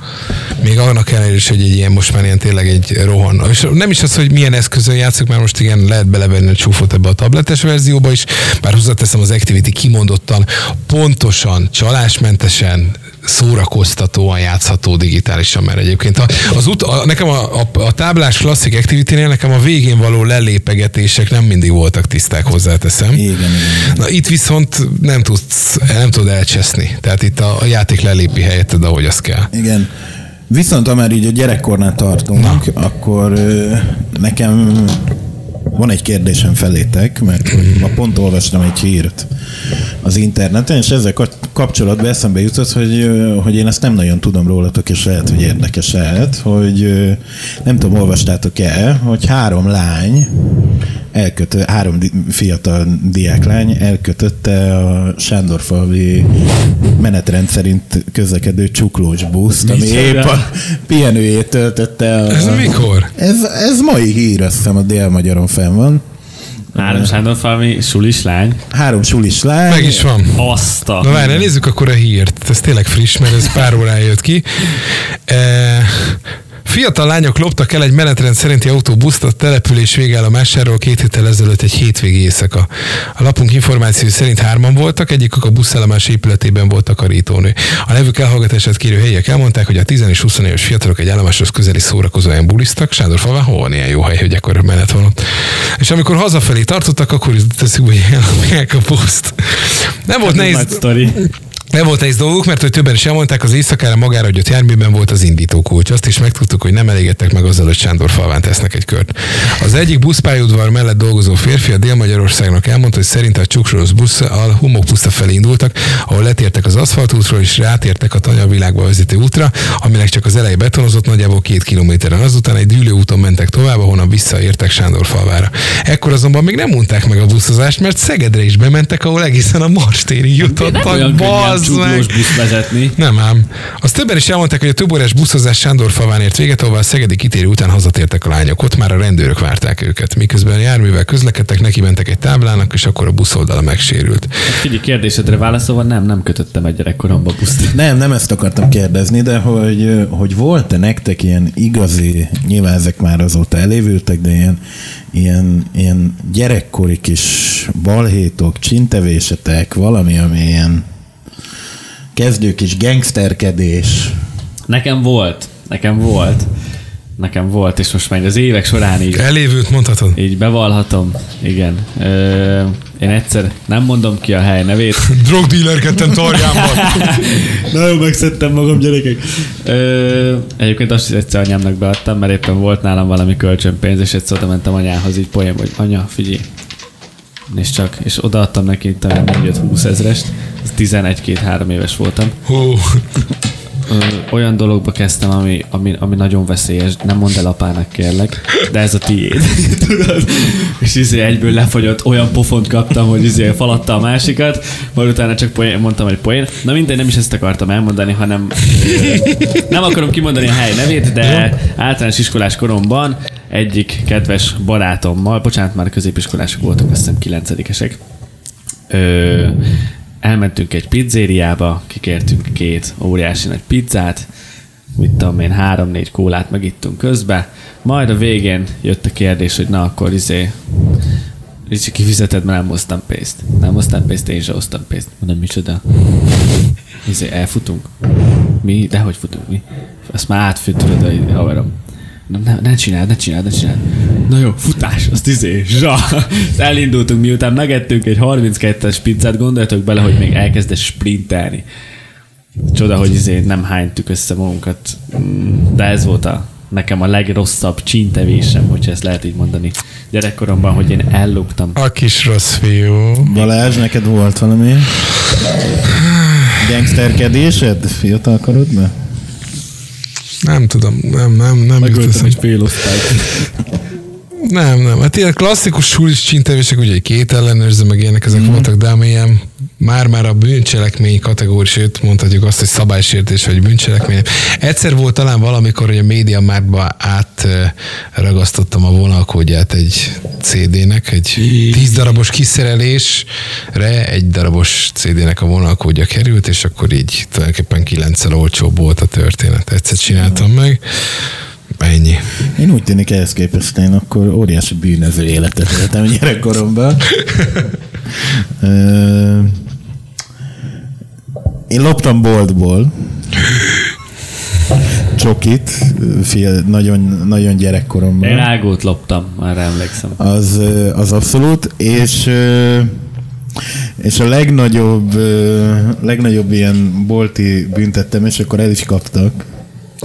még annak ellenére is, hogy egy ilyen most már ilyen tényleg egy rohan. És nem is az, hogy milyen eszközön játszok, mert most igen, lehet belevenni a csúfot ebbe a tabletes verzióba is, bár hozzáteszem az Activity kimondottan, pontosan, csalásmentesen, szórakoztatóan játszható digitálisan, mert egyébként a, az ut- a, nekem a, a, a táblás klasszik Activity-nél nekem a végén való lelépegetések nem mindig voltak tiszták, hozzáteszem. Igen, igen. Na itt viszont nem tudsz, nem tudod elcseszni. Tehát itt a, a játék lelépi helyetted, ahogy az kell. Igen. Viszont ha már így a gyerekkornál tartunk, Na. akkor nekem van egy kérdésem felétek, mert ma pont olvastam egy hírt az interneten, és ezzel kapcsolatban eszembe jutott, hogy, hogy én ezt nem nagyon tudom rólatok, és lehet, hogy érdekes lehet, hogy nem tudom, olvastátok-e, hogy három lány elkötö, három fiatal diáklány elkötötte a Sándorfalvi menetrend szerint közlekedő csuklós buszt, ami épp a pihenőjét töltötte. A, Ez mikor? Ez, ez mai hír, azt hiszem a Dél-Magyaron fenn van. Három Sándor Falmi sulis lány. Három sulis lány. Meg is van. Azt a... Na várj, nézzük akkor a hírt. Ez tényleg friss, mert ez pár órája jött ki. E, Fiatal lányok loptak el egy menetrend szerinti autóbuszt a település végállomásáról két héttel ezelőtt egy hétvégi éjszaka. A lapunk információi szerint hárman voltak, egyikük a buszállomás épületében volt takarítónő. A nevük elhallgatását kérő helyiek elmondták, hogy a 10 és 20 éves fiatalok egy állomáshoz közeli szórakozóan buliztak. Sándor falván hol van ilyen jó hely, hogy akkor menet van ott. És amikor hazafelé tartottak, akkor jutott eszükbe, hogy ellopják a buszt. Nem volt nehéz. Nem volt nehéz dolguk, mert hogy többen is elmondták, az éjszakára magára adott járműben volt az indítókulcs. Azt is megtudtuk, hogy nem elégedtek meg azzal, hogy Sándor falván tesznek egy kört. Az egyik buszpályaudvar mellett dolgozó férfi a Dél-Magyarországnak elmondta, hogy szerinte a csuksoros busszal homokpuszta felé indultak, ahol letértek az aszfaltútról és rátértek a tanyavilágba vezető útra, aminek csak az eleje betonozott nagyjából két kilométeren. Azután egy dűlő úton mentek tovább, ahonnan visszaértek Sándor falvára. Ekkor azonban még nem mondták meg a buszozást, mert Szegedre is bementek, ahol egészen a Marstérig Nem jutottak. Csuklós busz vezetni. Nem ám. Azt többen is elmondták, hogy a több órás buszozás Sándor falván ért véget, ahol a szegedi kitérő után hazatértek a lányok. Ott már a rendőrök várták őket. Miközben a járművel közlekedtek, neki mentek egy táblának, és akkor a buszoldala megsérült. Figyelj, kérdésedre válaszolva, nem, nem kötöttem egy gyerekkoromba buszt. Nem, nem ezt akartam kérdezni, de hogy, hogy volt-e nektek ilyen igazi, nyilván ezek már azóta elévültek, de ilyen, ilyen, ilyen gyerekkori kis balhétok, csintevésetek, valami, ami ilyen kezdő kis gangsterkedés. Nekem volt, nekem volt, nekem volt, és most már az évek során így, Elévült mondhatod. így bevallhatom, igen. Ö, én egyszer, nem mondom ki a hely nevét, Drogdealerkedtem Tarjánban. Nagyon megszedtem magam, gyerekek. Ö, egyébként azt is egyszer anyámnak beadtam, mert éppen volt nálam valami kölcsönpénz, és egyszer oda mentem anyához így poén, hogy anya, figyelj, nézd csak, és odaadtam neki talán 4-20 ezrest, ez 11-2-3 éves voltam. Hú, olyan dologba kezdtem, ami, ami, ami nagyon veszélyes, nem mondd el apának kérlek, de ez a tiéd. Tudod? És izé egyből lefagyott, olyan pofont kaptam, hogy izé falatta a másikat, majd utána csak poén, mondtam, hogy poén. Na mindegy, nem is ezt akartam elmondani, hanem nem akarom kimondani a hely nevét, de általános iskolás koromban egyik kedves barátommal, bocsánat, már középiskolások voltak, azt hiszem kilencedikesek, Ö, elmentünk egy pizzériába, kikértünk két óriási nagy pizzát, mit tudom én, három-négy kólát megittunk közbe, majd a végén jött a kérdés, hogy na akkor izé, Ricsi, kifizeted, mert nem hoztam pénzt. Nem hoztam pénzt, én sem hoztam pénzt. Mondom, micsoda? Izé, elfutunk? Mi? De hogy futunk? Mi? Azt már tudod, a haverom. Na, ne, ne csináld, ne csináld, ne csináld. Na jó, futás, azt izé, zsa. Elindultunk, miután megettünk egy 32-es pizzát, gondoljatok bele, hogy még elkezdett sprintelni. Csoda, hogy izé nem hánytuk össze magunkat. Mm, De ez volt a nekem a legrosszabb csíntevésem, hogyha ezt lehet így mondani. Gyerekkoromban, hogy én elloptam. a kis rossz fiú. Balázs, neked volt valami gangsterkedésed fiatalkorodban? Nem tudom, nem, nem, nem Megöltem egy fél osztályt. Nem, nem. Hát ilyen klasszikus sulis csintevések, ugye egy két ellenőrző, meg ilyenek ezek mm. voltak, de ami ilyen már-már a bűncselekmény kategória, sőt mondhatjuk azt, hogy szabálysértés vagy bűncselekmény. Egyszer volt talán valamikor, hogy a média márba átragasztottam a vonalkódját egy CD-nek, egy tíz darabos kiszerelésre egy darabos CD-nek a vonalkódja került, és akkor így tulajdonképpen kilencszer olcsóbb volt a történet. Egyszer csináltam meg. Ennyi. Én úgy tűnik ehhez képest én akkor óriási bűnöző életet éltem gyerekkoromban. Én loptam boltból csokit, fél, nagyon, nagyon gyerekkoromban. Én ágót loptam, már emlékszem. Az, az abszolút, és és a legnagyobb, legnagyobb ilyen bolti büntettem, és akkor el is kaptak.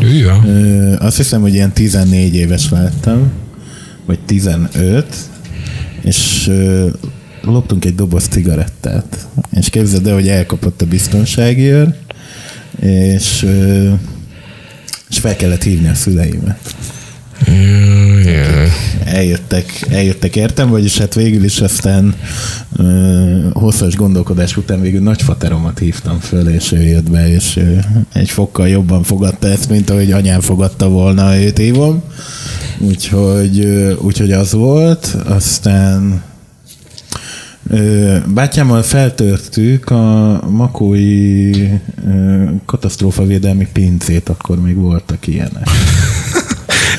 Üja. Ö, Azt hiszem, hogy ilyen 14 éves lettem, vagy 15, és loptunk egy doboz cigarettát. És képzeld el, hogy elkapott a biztonsági őr, és, és fel kellett hívni a szüleimet. Jaj. Eljöttek, eljöttek értem, vagyis hát végül is aztán ö, hosszas gondolkodás után végül nagyfateromat hívtam föl, és ő jött be, és ö, egy fokkal jobban fogadta ezt, mint ahogy anyám fogadta volna őt hívom. Úgyhogy, úgyhogy az volt, aztán Bátyámmal feltörtük a makói katasztrófavédelmi pincét, akkor még voltak ilyenek.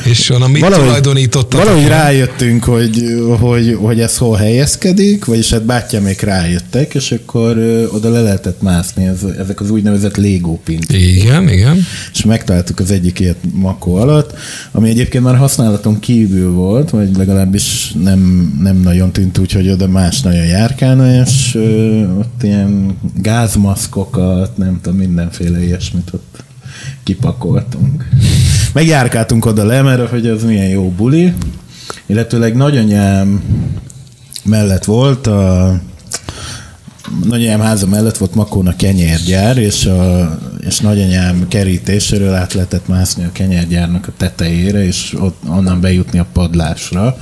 És onnan mit Valahogy- tulajdonítottatok Valahogy rájöttünk, hogy, hogy, hogy ez hol helyezkedik, vagyis hát bátyámék rájöttek, és akkor oda le lehetett mászni, ez, ezek az úgynevezett Lego. Igen, igen. És megtaláltuk az egyik ilyet makó alatt, ami egyébként már használaton kívül volt, vagy legalábbis nem, nem nagyon tűnt úgy, hogy oda más nagyon járkálna, és ö, ott ilyen gázmaszkokat, nem tudom, mindenféle ilyesmit ott kipakoltunk. Megjárkáltunk oda le, mert hogy az milyen jó buli, illetőleg nagyanyám mellett volt a nagyanyám háza mellett volt Makóna kenyérgyár, és, a, és nagyanyám kerítéséről át lehetett mászni a kenyérgyárnak a tetejére, és ott onnan bejutni a padlásra,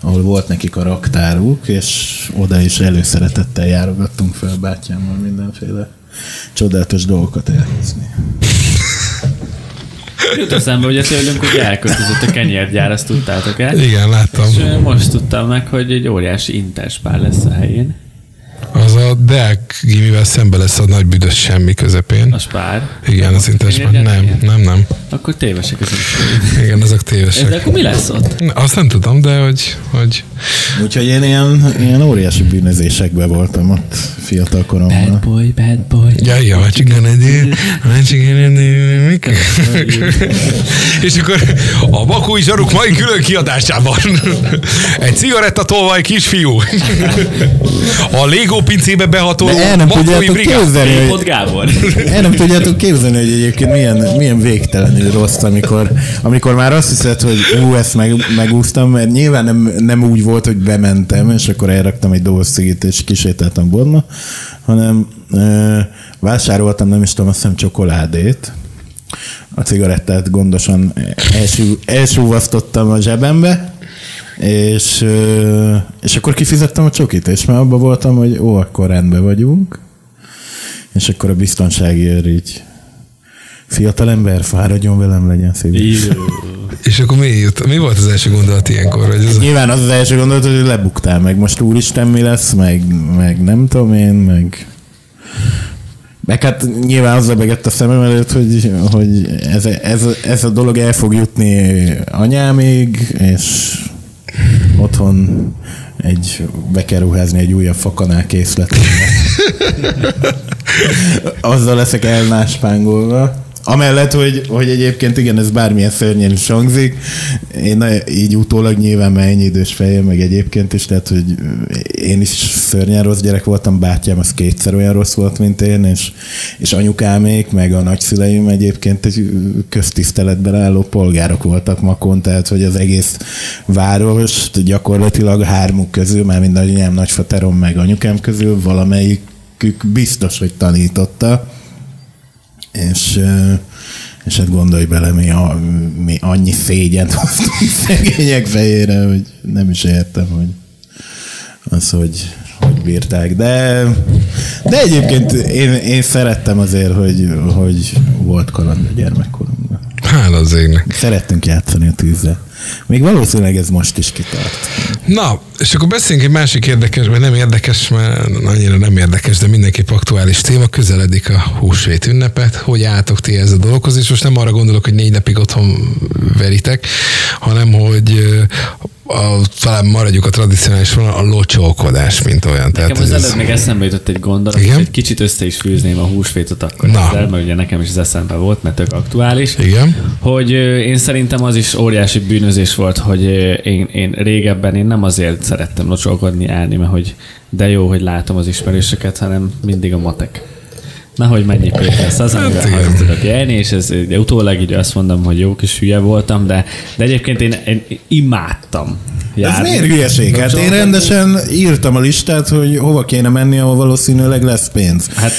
ahol volt nekik a raktáruk, és oda is előszeretettel járogattunk fel bátyámmal mindenféle csodálatos dolgokat elhozni. Jut eszembe, hogy tőlünk ugye elköltözött a kenyérgyár, azt tudtátok el? Igen, láttam. És most tudtam meg, hogy egy óriási interspár lesz a helyén. A Deák gimivel szembe lesz a nagy büdös semmi közepén. A spár. Igen, az intesben. Nem, nem, nem. Akkor tévesek ezek. Igen, azok De tévesek. akkor mi lesz ott? Azt nem tudom, de hogy, hogy Úgyhogy én ilyen, ilyen óriási bűnözésekben voltam ott fiatal Bad koromban. boy, bad boy. Ja, ja, what you gonna do? What you gonna do? Mikor? És akkor a Bakói zsaruk mai külön kiadásában egy cigarettatolvaj kisfiú. A Lego pincébe behatoló De el nem tudjátok képzelni, hogy Gábor. El nem tudjátok képzelni, hogy egyébként milyen, milyen végtelenül rossz, amikor, amikor már azt hiszed, hogy ú, ezt meg, megúsztam, mert nyilván nem, nem úgy volt, hogy bementem, és akkor elraktam egy doboz cigit, és kisétáltam bodma, hanem ö, vásároltam, nem is tudom, azt hiszem csokoládét, a cigarettát gondosan elsú, elsúvasztottam a zsebembe, és, és akkor kifizettem a csokit, és már abban voltam, hogy ó, akkor rendben vagyunk, és akkor a biztonsági őr így fiatalember, fáradjon velem, legyen szíves. És akkor mi, jut, mi volt az első gondolat ilyenkor? Hogy ez Nyilván az az első gondolat, hogy lebuktál meg. Most úristen mi lesz, meg, meg nem tudom én, meg... Meg hát nyilván az lebegett a szemem előtt, hogy, hogy ez, ez, ez a dolog el fog jutni anyámig, és otthon egy, be kell ruházni egy újabb fakanál készletembe. Azzal leszek elnáspángolva. Amellett, hogy, hogy egyébként igen, ez bármilyen szörnyen is hangzik, én így utólag nyilván már ennyi idős fejem, meg egyébként is, tehát, hogy én is szörnyen rossz gyerek voltam, bátyám az kétszer olyan rossz volt, mint én, és, és anyukámék, meg a nagyszüleim egyébként egy köztiszteletben álló polgárok voltak makon, tehát, hogy az egész város gyakorlatilag hármuk közül, már mind anyám, nagyfaterom, meg anyukám közül valamelyikük biztos, hogy tanította, és, és hát gondolj bele, mi, a, mi annyi szégyent hoztunk szegények fejére, hogy nem is értem, hogy az, hogy, hogy bírták. De, De egyébként én, én szerettem azért, hogy, hogy volt kaland a gyermekkorunkban. Hála az égnek. Szerettünk játszani a tűzzel. Még valószínűleg ez most is kitart. Na, és akkor beszéljünk egy másik érdekes, vagy nem érdekes, mert annyira nem érdekes, de mindenképp aktuális téma. Közeledik a húsvét ünnepet. Hogy álltok ti ez a dologhoz? És most nem arra gondolok, hogy négy napig otthon veritek, hanem hogy a, talán maradjuk a tradicionális vonal, a locsolkodás, mint olyan. Nekem Tehát, az előbb még eszembe jutott egy gondolat, Igen? és egy kicsit össze is fűzném a húsvétot akkor Na. ezzel, mert ugye nekem is az eszembe volt, mert tök aktuális. Igen. Hogy én szerintem az is óriási bűnözés volt, hogy én, én régebben én nem azért szerettem locsolkodni, állni, mert hogy de jó, hogy látom az ismerősöket, hanem mindig a matek. Na, hogy mennyi pénz lesz az, amivel Hát haza tudok élni, és ez ugye, utólag így azt mondom, hogy jó kis hülye voltam, de, de egyébként én, én imádtam Ez járni. miért hülyeség? Hát én rendesen írtam a listát, hogy hova kéne menni, ahol valószínűleg lesz pénz. Hát,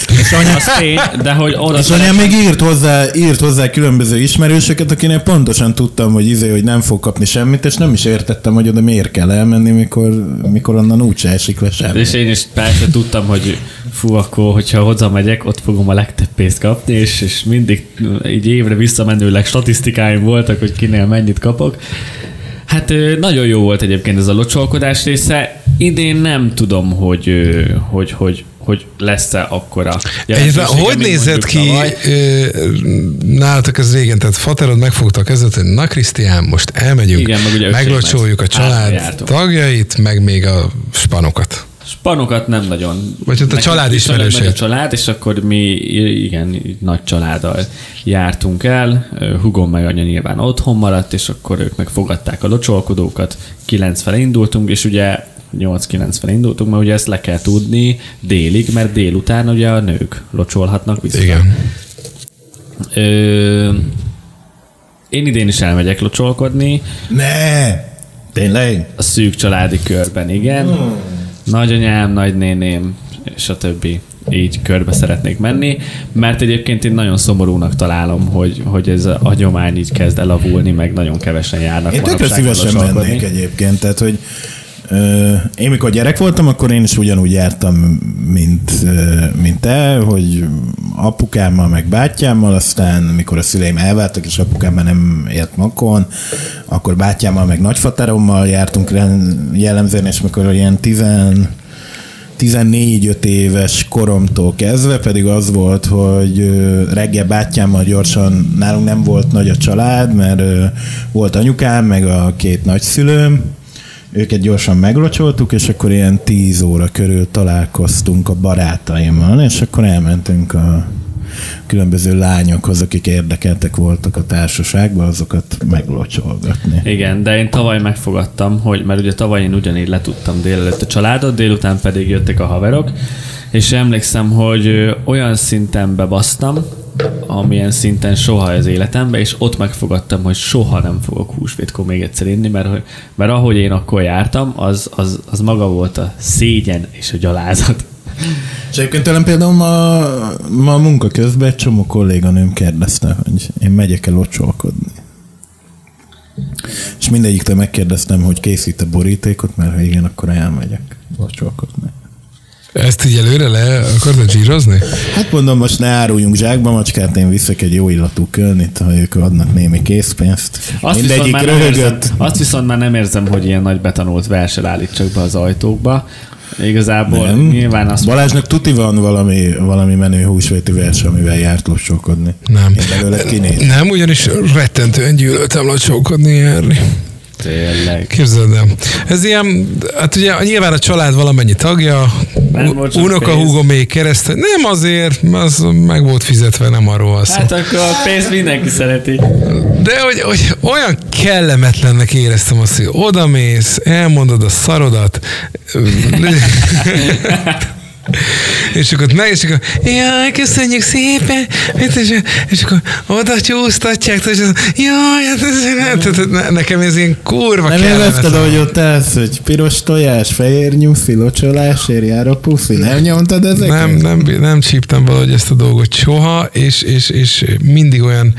az tény, de hogy oda És anyám még írt hozzá, írt hozzá különböző ismerősöket, akinek pontosan tudtam, hogy izé, hogy nem fog kapni semmit, és nem is értettem, hogy oda miért kell elmenni, mikor, mikor onnan úgyse esik le semmi. És én is persze tudtam, hogy fú, akkor, hogyha hazamegyek, ott fogom a legtöbb pénzt kapni, és, és mindig így évre visszamenőleg statisztikáim voltak, hogy kinél mennyit kapok. Hát nagyon jó volt egyébként ez a locsolkodás része. Idén nem tudom, hogy, hogy, hogy, hogy lesz-e akkora Egyébként, hogy nézett ki, tavaly. nálatok ez régen, tehát faterod megfogta a kezdet, hogy na Krisztián, most elmegyünk, Igen, meg meglocsoljuk a család tagjait, meg még a spanokat. Spanokat nem nagyon. Vagy ott a család ismerőség. nagy a család, és akkor mi igen, nagy családdal jártunk el. Hugom meg anya nyilván otthon maradt, és akkor ők meg fogadták a locsolkodókat. 9 fele indultunk, és ugye 8-9 fele indultunk, mert ugye ezt le kell tudni délig, mert délután ugye a nők locsolhatnak vissza. Igen. Ö, én idén is elmegyek locsolkodni, Ne! Tényleg? a szűk családi körben, igen. Nagyanyám, nagynéném, és a többi így körbe szeretnék menni, mert egyébként én nagyon szomorúnak találom, hogy, hogy ez a hagyomány így kezd elavulni, meg nagyon kevesen járnak Én tökre szívesen mennék egyébként, tehát hogy én mikor gyerek voltam, akkor én is ugyanúgy jártam, mint, mint te, hogy apukámmal, meg bátyámmal, aztán mikor a szüleim elváltak, és apukám már nem élt makon, akkor bátyámmal, meg nagyfaterommal jártunk jellemzően, és mikor ilyen 10 14-5 éves koromtól kezdve pedig az volt, hogy reggel bátyámmal gyorsan, nálunk nem volt nagy a család, mert volt anyukám, meg a két nagyszülőm, őket gyorsan meglocsoltuk, és akkor ilyen 10 óra körül találkoztunk a barátaimmal, és akkor elmentünk a különböző lányokhoz, akik érdekeltek voltak a társaságban, azokat meglocsolgatni. Igen, de én tavaly megfogadtam, hogy mert ugye tavaly én ugyanígy letudtam délelőtt a családot, délután pedig jöttek a haverok, és emlékszem, hogy olyan szinten bebasztam, amilyen szinten soha az életemben, és ott megfogadtam, hogy soha nem fogok húsvétkor még egyszer inni, mert, mert ahogy én akkor jártam, az, az, az maga volt a szégyen és a gyalázat. És egyébként tőlem például ma, ma a munka közben egy csomó kolléganőm kérdezte, hogy én megyek-e locsolkodni. És mindegyiktől megkérdeztem, hogy készít a borítékot, mert ha igen, akkor elmegyek locsolkodni. Ezt így előre le akartad zsírozni? Hát mondom, most ne áruljunk zsákba macskát, én viszek egy jó illatú kölnit, ha ők adnak némi készpénzt. Azt viszont, Mindegyik már nem érzem, röhögött. azt viszont már nem érzem, hogy ilyen nagy betanult versel állítsak be az ajtókba. Igazából Nem. nyilván azt Balázsnak tuti van valami, valami menő húsvéti vers, amivel járt locsolkodni. Nem. Én belőle kinéz. Nem, ugyanis rettentően gyűlöltem locsolkodni járni. Tényleg. Képzeld el. Ez ilyen, hát ugye nyilván a család valamennyi tagja, Nem volt sok unoka pénz. húgom még kereszt, nem azért, az meg volt fizetve, nem arról van szó. Hát akkor a pénzt mindenki szereti. De hogy, hogy olyan kellemetlennek éreztem azt, hogy odamész, elmondod a szarodat, és akkor, ne, és akkor, jaj, köszönjük szépen, és, és akkor oda csúsztatják, és jaj, hát ez, tehát nekem ez ilyen kurva Nem élvezted, hogy ott állsz, hogy piros tojás, fehér nyuszi, locsolásért jár a puszi? Nem nyomtad ezeket? Nem, nem, nem csíptem valahogy ezt a dolgot soha, és, és, és mindig olyan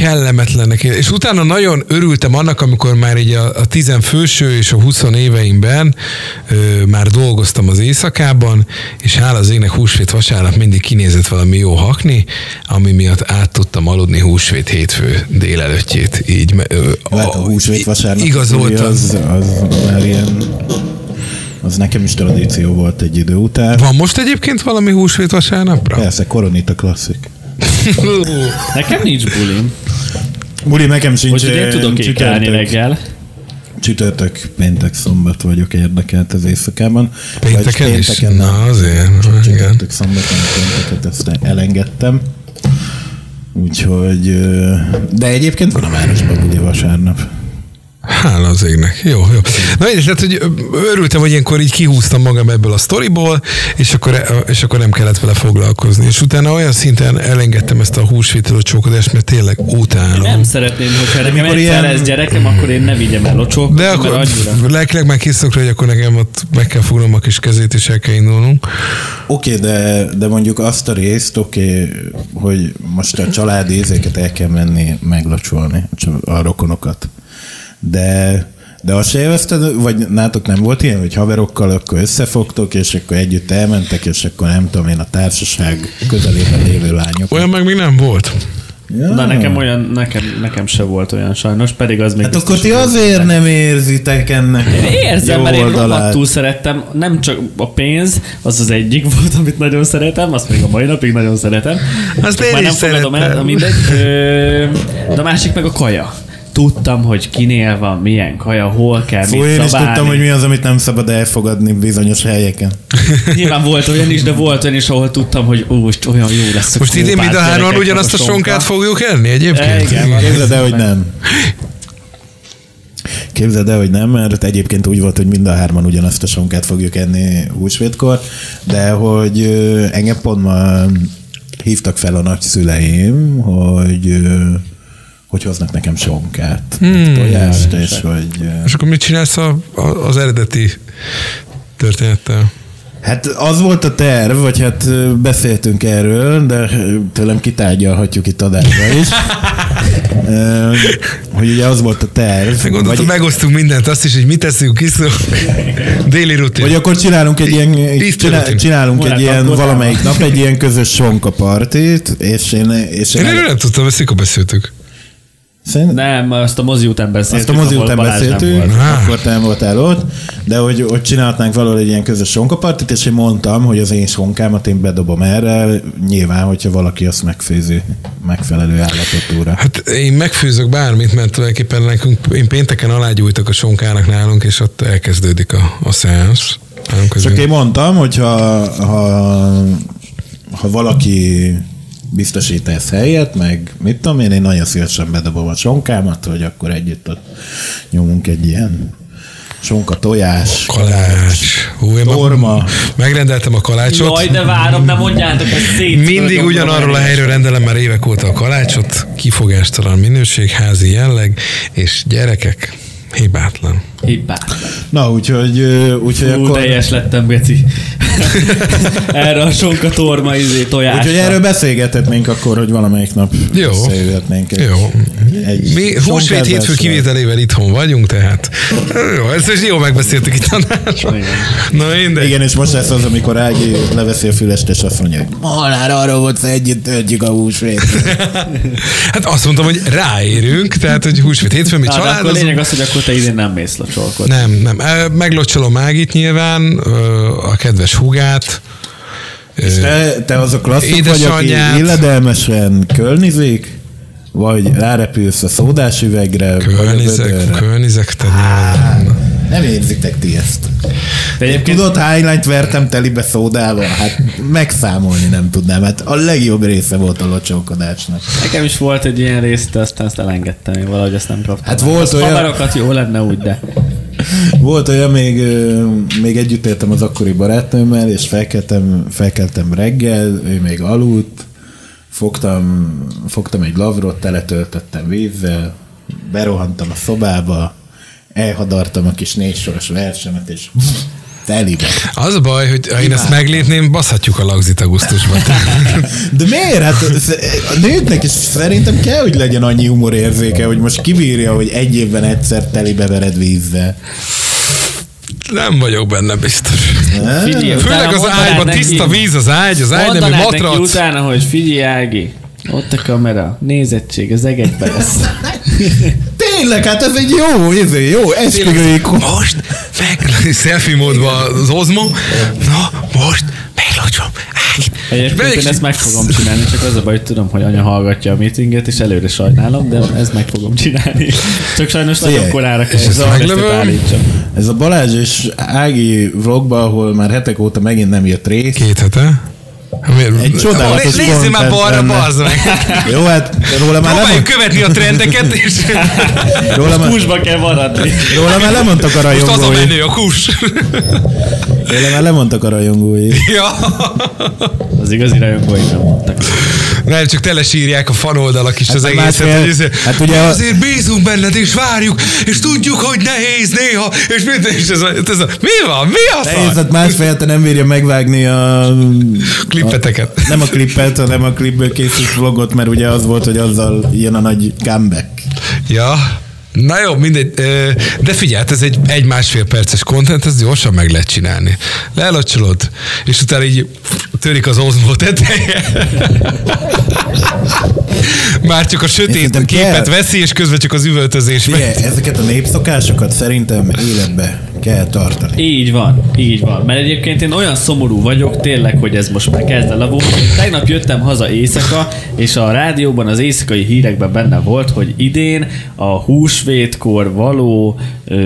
kellemetlennek. És utána nagyon örültem annak, amikor már így a, a tizenfőső és a 20 éveimben ö, már dolgoztam az éjszakában, és hála az égnek húsvét vasárnap mindig kinézett valami jó hakni, ami miatt át tudtam aludni húsvét hétfő délelőttjét. Így, ö, Hát a húsvét vasárnap igazoltam. Az, az már ilyen az nekem is tradíció volt egy idő után. Van most egyébként valami húsvét vasárnapra? Persze, koronita klasszik. Nekem nincs bulim. Buli, nekem sincs. Hogy én tudok ékelni reggel. Csütörtök, péntek, szombat vagyok érdekelt az éjszakában. Pénteken Vagy is? pénteken Na, nem. azért, igen. Csütörtök, szombaton, pénteket ezt elengedtem. Úgyhogy, ö, de egyébként van a városban buli vasárnap. Hála az égnek. Jó, jó. Na én tehát, hogy örültem, hogy ilyenkor így kihúztam magam ebből a sztoriból, és akkor, és akkor nem kellett vele foglalkozni. És utána olyan szinten elengedtem ezt a húsvétel csókodást, mert tényleg utálom. Nem szeretném, hogyha nekem egyszer ilyen- lesz gyerekem, akkor én ne vigyem el locsókat, De mert akkor annyira... lelkileg már készülök hogy akkor nekem ott meg kell fognom a kis kezét, és el kell indulnunk. Oké, okay, de, de mondjuk azt a részt, oké, okay, hogy most a családi ízéket el kell menni meglocsolni, a rokonokat. De, de azt se élvezted, vagy nátok nem volt ilyen, hogy haverokkal akkor összefogtok, és akkor együtt elmentek, és akkor nem tudom én a társaság közelében lévő lányok. Olyan meg még nem volt. Ja. Na nekem olyan, nekem, nekem se volt olyan sajnos, pedig az még Hát akkor ti azért nem érzitek ennek Érzem, jó mert én rohadtul szerettem, nem csak a pénz, az az egyik volt, amit nagyon szeretem, azt még a mai napig nagyon szeretem. Azt én már is nem fogadom el, szeretem. na mindegy. Ö, De a másik meg a kaja. Tudtam, hogy kinél van, milyen kaja, hol kell, Fú, mit én is szabálni. tudtam, hogy mi az, amit nem szabad elfogadni bizonyos helyeken. Nyilván volt olyan is, de volt olyan is, ahol tudtam, hogy ó, most olyan jó lesz a Most idén mind a hárman ugyanazt a sonkát fogjuk enni egyébként? Igen. Képzeld el, hogy nem. Képzeld el, hogy nem, mert egyébként úgy volt, hogy mind a hárman ugyanazt a sonkát fogjuk enni húsvétkor, de hogy engem pont ma hívtak fel a nagyszüleim, hogy hogy hoznak nekem sonkát, hmm, tojást, és hogy... És akkor mit csinálsz a, a, az eredeti történettel? Hát az volt a terv, vagy hát beszéltünk erről, de tőlem kitárgyalhatjuk itt adásba is. Hogy ugye az volt a terv. Gondoltam, vagy, megosztunk mindent, azt is, hogy mit teszünk, iszunk. Déli rutin. vagy akkor csinálunk egy ilyen, csinál, csinálunk egy ilyen valamelyik nap egy ilyen közös sonka partit, és én, és Én én, erről nem tudtam, ezt mikor beszéltük. Szerint- Nem, azt a mozi után beszéltük. azt a mozi után beszéltünk, akkor te nem voltál ott, de hogy, hogy csinálhatnánk valahol egy ilyen közös sonkapartit, és én mondtam, hogy az én sonkámat én bedobom erre, nyilván, hogyha valaki azt megfőzi megfelelő állapotúra. Hát én megfőzök bármit, mert tulajdonképpen nekünk, én pénteken alágyújtok a sonkának nálunk, és ott elkezdődik a, a szeánsz. Csak én mondtam, hogy ha, ha, ha valaki biztosít ezt helyet, meg mit tudom én, én nagyon szívesen bedobom a sonkámat, hogy akkor együtt ott nyomunk egy ilyen sonka tojás, Kalács. Hú, én Torma. ma megrendeltem a kalácsot. Jaj, de várom, de mondjátok, hogy szét. Mindig ugyanarról a helyről rendelem már évek óta a kalácsot, kifogástalan minőség, házi jelleg, és gyerekek, hibátlan. Hibát. Na, úgyhogy, úgyhogy Hú, akkor... teljes lettem, Geci. Erre a sonka torma izé tojásra. Úgyhogy erről beszélgethetnénk akkor, hogy valamelyik nap Jó. beszélgetnénk. egy- Jó. Egy Mi húsvét hétfő kivételével itthon vagyunk, tehát jó, ezt is jó megbeszéltük itt a. Na minden. Igen, és most lesz az, amikor Ági leveszi a fülest, és azt mondja, hogy Molnár arról volt, hogy együtt töltjük a húsvét. Hát azt mondtam, hogy ráérünk, tehát hogy húsvét hétfőn mi Na, de akkor lényeg az, hogy akkor te idén nem mész locsolkodni. Nem, nem. Meglocsolom Mágit nyilván, a kedves húgát. Ö, Te, te az a klasszik vagy, aki illedelmesen kölnizik? Vagy rárepülsz a szódás üvegre? Kölnizek, kölnizek, te Nem érzitek ti ezt. De egyébként Tudod, hány lányt vertem telibe szódával? Hát megszámolni nem tudnám. Hát a legjobb része volt a locsolkodásnak. nekem is volt egy ilyen rész, de aztán ezt elengedtem, én valahogy ezt nem kaptam. Hát volt Az olyan- Haverokat jó lenne úgy, de Volt olyan, még, még együtt éltem az akkori barátnőmmel, és felkeltem, felkeltem reggel, ő még aludt, fogtam, fogtam egy lavrot, teletöltöttem vízzel, berohantam a szobába, elhadartam a kis négysoros versemet, és Telibe. Az a baj, hogy ha én ezt meglépném, baszhatjuk a lagzit augusztusban. De miért? Hát a nőknek is szerintem kell, hogy legyen annyi humorérzéke, hogy most kibírja, hogy egy évben egyszer telibe vered vízzel. Nem vagyok benne biztos. Figyelj, Főleg az ágyban neki- tiszta víz az ágy, az ágy nem matrac. neki utána, hogy figyelj Ági, ott a kamera, nézettség, az egekbe lesz. Tényleg, hát ez egy jó, ez egy jó esküvői Most meg selfie módban az Ozmo. Na, most meglocsom. Egyébként én ezt meg fogom csinálni, csak az a baj, hogy tudom, hogy anya hallgatja a meetinget, és előre sajnálom, de ezt meg fogom csinálni. Csak sajnos nagyon Figyelj, korára kell, meglövöm? állítsam. Ez a Balázs és Ági vlogba, ahol már hetek óta megint nem jött rész. Két hete. Egy csodálatos Nézzél már balra, bazd meg! Jó, hát róla már, Próbáljuk lemond, követni a trendeket, és róla, már, Húsba kell maradni. róla már lemondtak a most az a rajongói. menő, a kus. Róla már lemondtak a rajongói. Ja. Az igazi rajongói nem mondtak. Nem, csak telesírják a fanoldalak is az Hát egészet. másfél- Hogy ez, hát ugye a- azért bízunk benned, és várjuk, és tudjuk, hogy nehéz néha, és, mit, és ez, a, ez a, mi van? Mi a Nehéz, szar? hát másfél hete nem bírja megvágni a... Klippeteket. A, nem a klippet, hanem a klipből készült vlogot, mert ugye az volt, hogy azzal jön a nagy comeback. Ja. Na jó, mindegy. De figyelj, ez egy, egy másfél perces content, ez gyorsan meg lehet csinálni. Lelocsolod, és utána így törik az ozmó teteje. Már csak a sötét képet kell. veszi, és közben csak az üvöltözés. Figyelj, ezeket a népszokásokat szerintem életbe kell tartani. Így van, így van. Mert egyébként én olyan szomorú vagyok tényleg, hogy ez most már kezd elavulni. Tegnap jöttem haza éjszaka, és a rádióban az éjszakai hírekben benne volt, hogy idén a húsvétkor való, ö,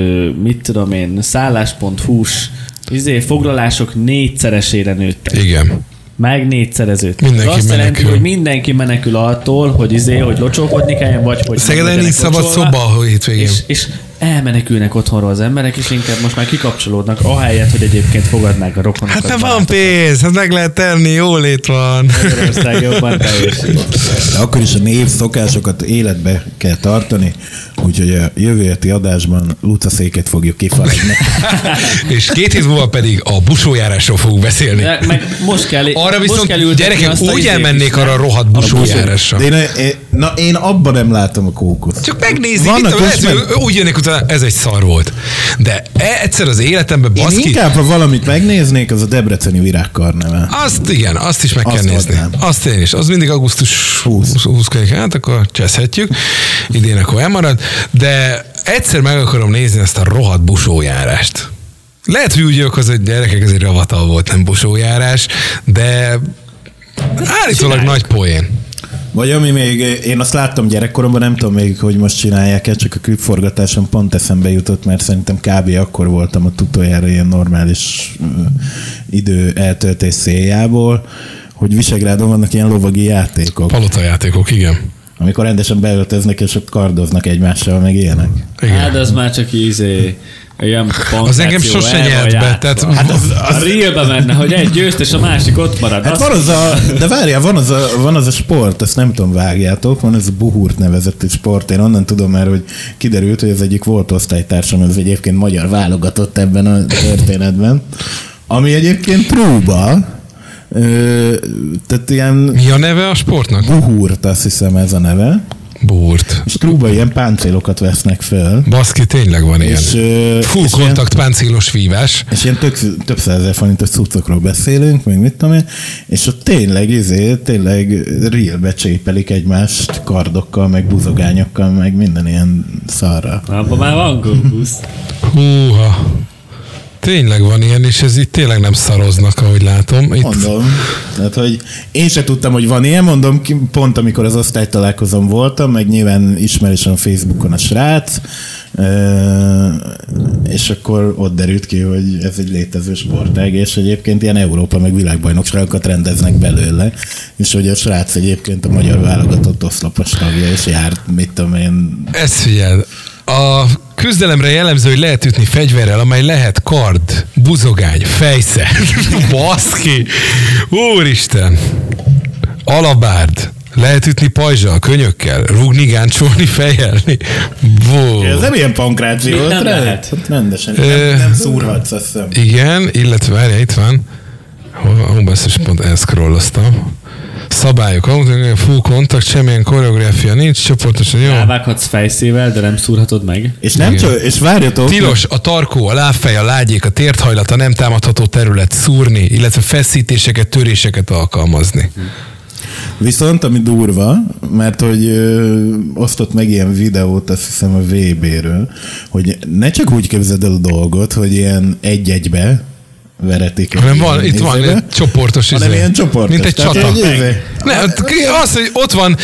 mit tudom én, szálláspont hús izé, foglalások négyszeresére nőttek. Igen. Meg négyszerezőt. Mindenki azt jelenti, menekül. hogy mindenki menekül attól, hogy izé, hogy locsolkodni kelljen, vagy hogy Szegeden nincs szabad szoba a hétvégén. És, és elmenekülnek otthonról az emberek, és inkább most már kikapcsolódnak, ahelyett, hogy egyébként fogadnák a rokonokat. Hát nem van pénz, hát meg lehet tenni, jólét van. Magyarország jobban teljesít. De akkor is a névszokásokat életbe kell tartani, úgyhogy a jövő heti adásban Lucaszéket fogjuk kifaladni. És két hét múlva pedig a busójárásról fogunk beszélni. De meg most kell, Arra most viszont kell gyerekek úgy elmennék arra a rohadt busójárásra. De én, én, na, én abban nem látom a kókot. Csak megnézni, Vannak mit lehet, úgy jönnek utána, ez egy szar volt. De e- egyszer az életemben Én baszki, inkább, ha valamit megnéznék, az a Debreceni virágkarnevál. azt igen, azt is meg Azt kell nézni. adnám. Azt én is. Az mindig augusztus 20. 20, 20 hát akkor cseszhetjük. Idén akkor elmarad. De egyszer meg akarom nézni ezt a rohadt busójárást. Lehet, hogy úgy jövök az, hogy gyerekek, ez egy ravatal volt, nem busójárás, de állítólag nagy poén. Vagy ami még, én azt láttam gyerekkoromban, nem tudom még, hogy most csinálják-e, csak a klipforgatáson pont eszembe jutott, mert szerintem kb. akkor voltam ott utoljára ilyen normális idő eltöltés céljából, hogy Visegrádon vannak ilyen lovagi játékok, Palotajátékok, igen. amikor rendesen beöltöznek és ott kardoznak egymással, meg ilyenek. igen. Hát az már csak izé, olyan Az engem sose nyert be, tehát- Hát az, a realbe menne, hogy egy győzt, és a másik ott marad. Hát van az a, de várjál, van az a, van az a sport, ezt nem tudom, vágjátok, van ez a Buhurt nevezetű sport, én onnan tudom már, hogy kiderült, hogy ez egyik volt osztálytársam, ez egyébként magyar válogatott ebben a történetben, ami egyébként próba, ö, tehát ilyen Mi a neve a sportnak? Buhurt, azt hiszem ez a neve, Búrt. és trúba ilyen páncélokat vesznek föl, Baszki, tényleg van ilyen. és, Full és ilyen- kontakt páncélos vívás. És ilyen tök, több százezer forintos cuccokról beszélünk, meg mit tudom én, és ott tényleg, izé, tényleg realbe csépelik egymást kardokkal, meg buzogányokkal, meg minden ilyen szarra. Abban már van gókusz. Húha. Tényleg van ilyen, és ez itt tényleg nem szaroznak, ahogy látom. Itt Mondom, tehát, hogy én se tudtam, hogy van ilyen, mondom, pont amikor az osztálytalálkozom voltam, meg nyilván ismerősen a Facebookon a srác, és akkor ott derült ki, hogy ez egy létező sportág, és egyébként ilyen Európa meg világbajnokságokat rendeznek belőle, és hogy a srác egyébként a magyar válogatott oszlopos tagja, és járt, mit tudom én, Ezt figyel. A küzdelemre jellemző, hogy lehet ütni fegyverrel, amely lehet kard, buzogány, fejszer. Baszki! Úristen! Alabárd. Lehet ütni pajzsal, könyökkel, rúgni, gáncsolni, fejelni. Wow. Ez nem ilyen pankráció, nem lehet? lehet. Rendesen. Ö, Nem, nem szúrhatsz, azt hiszem. Igen, illetve várja, itt van. Hol van? Hol basszus, pont elszkrolloztam. Szabályok, full kontakt, semmilyen koreográfia nincs, csoportosan jó. Rávághatsz fejszével, de nem szúrhatod meg. És nem csak, és várjatok, Tilos a tarkó, a lábfej, a lágyék, a térthajlat, a nem támadható terület szúrni, illetve feszítéseket, töréseket alkalmazni. Viszont, ami durva, mert hogy ö, osztott meg ilyen videót, azt hiszem a VB-ről, hogy ne csak úgy képzeld el a dolgot, hogy ilyen egy-egybe veretik. Hanem van, itt van egy csoportos hanem izé. ilyen csoportos. Mint egy csata. egy izé. Ne, hát az, hogy ott van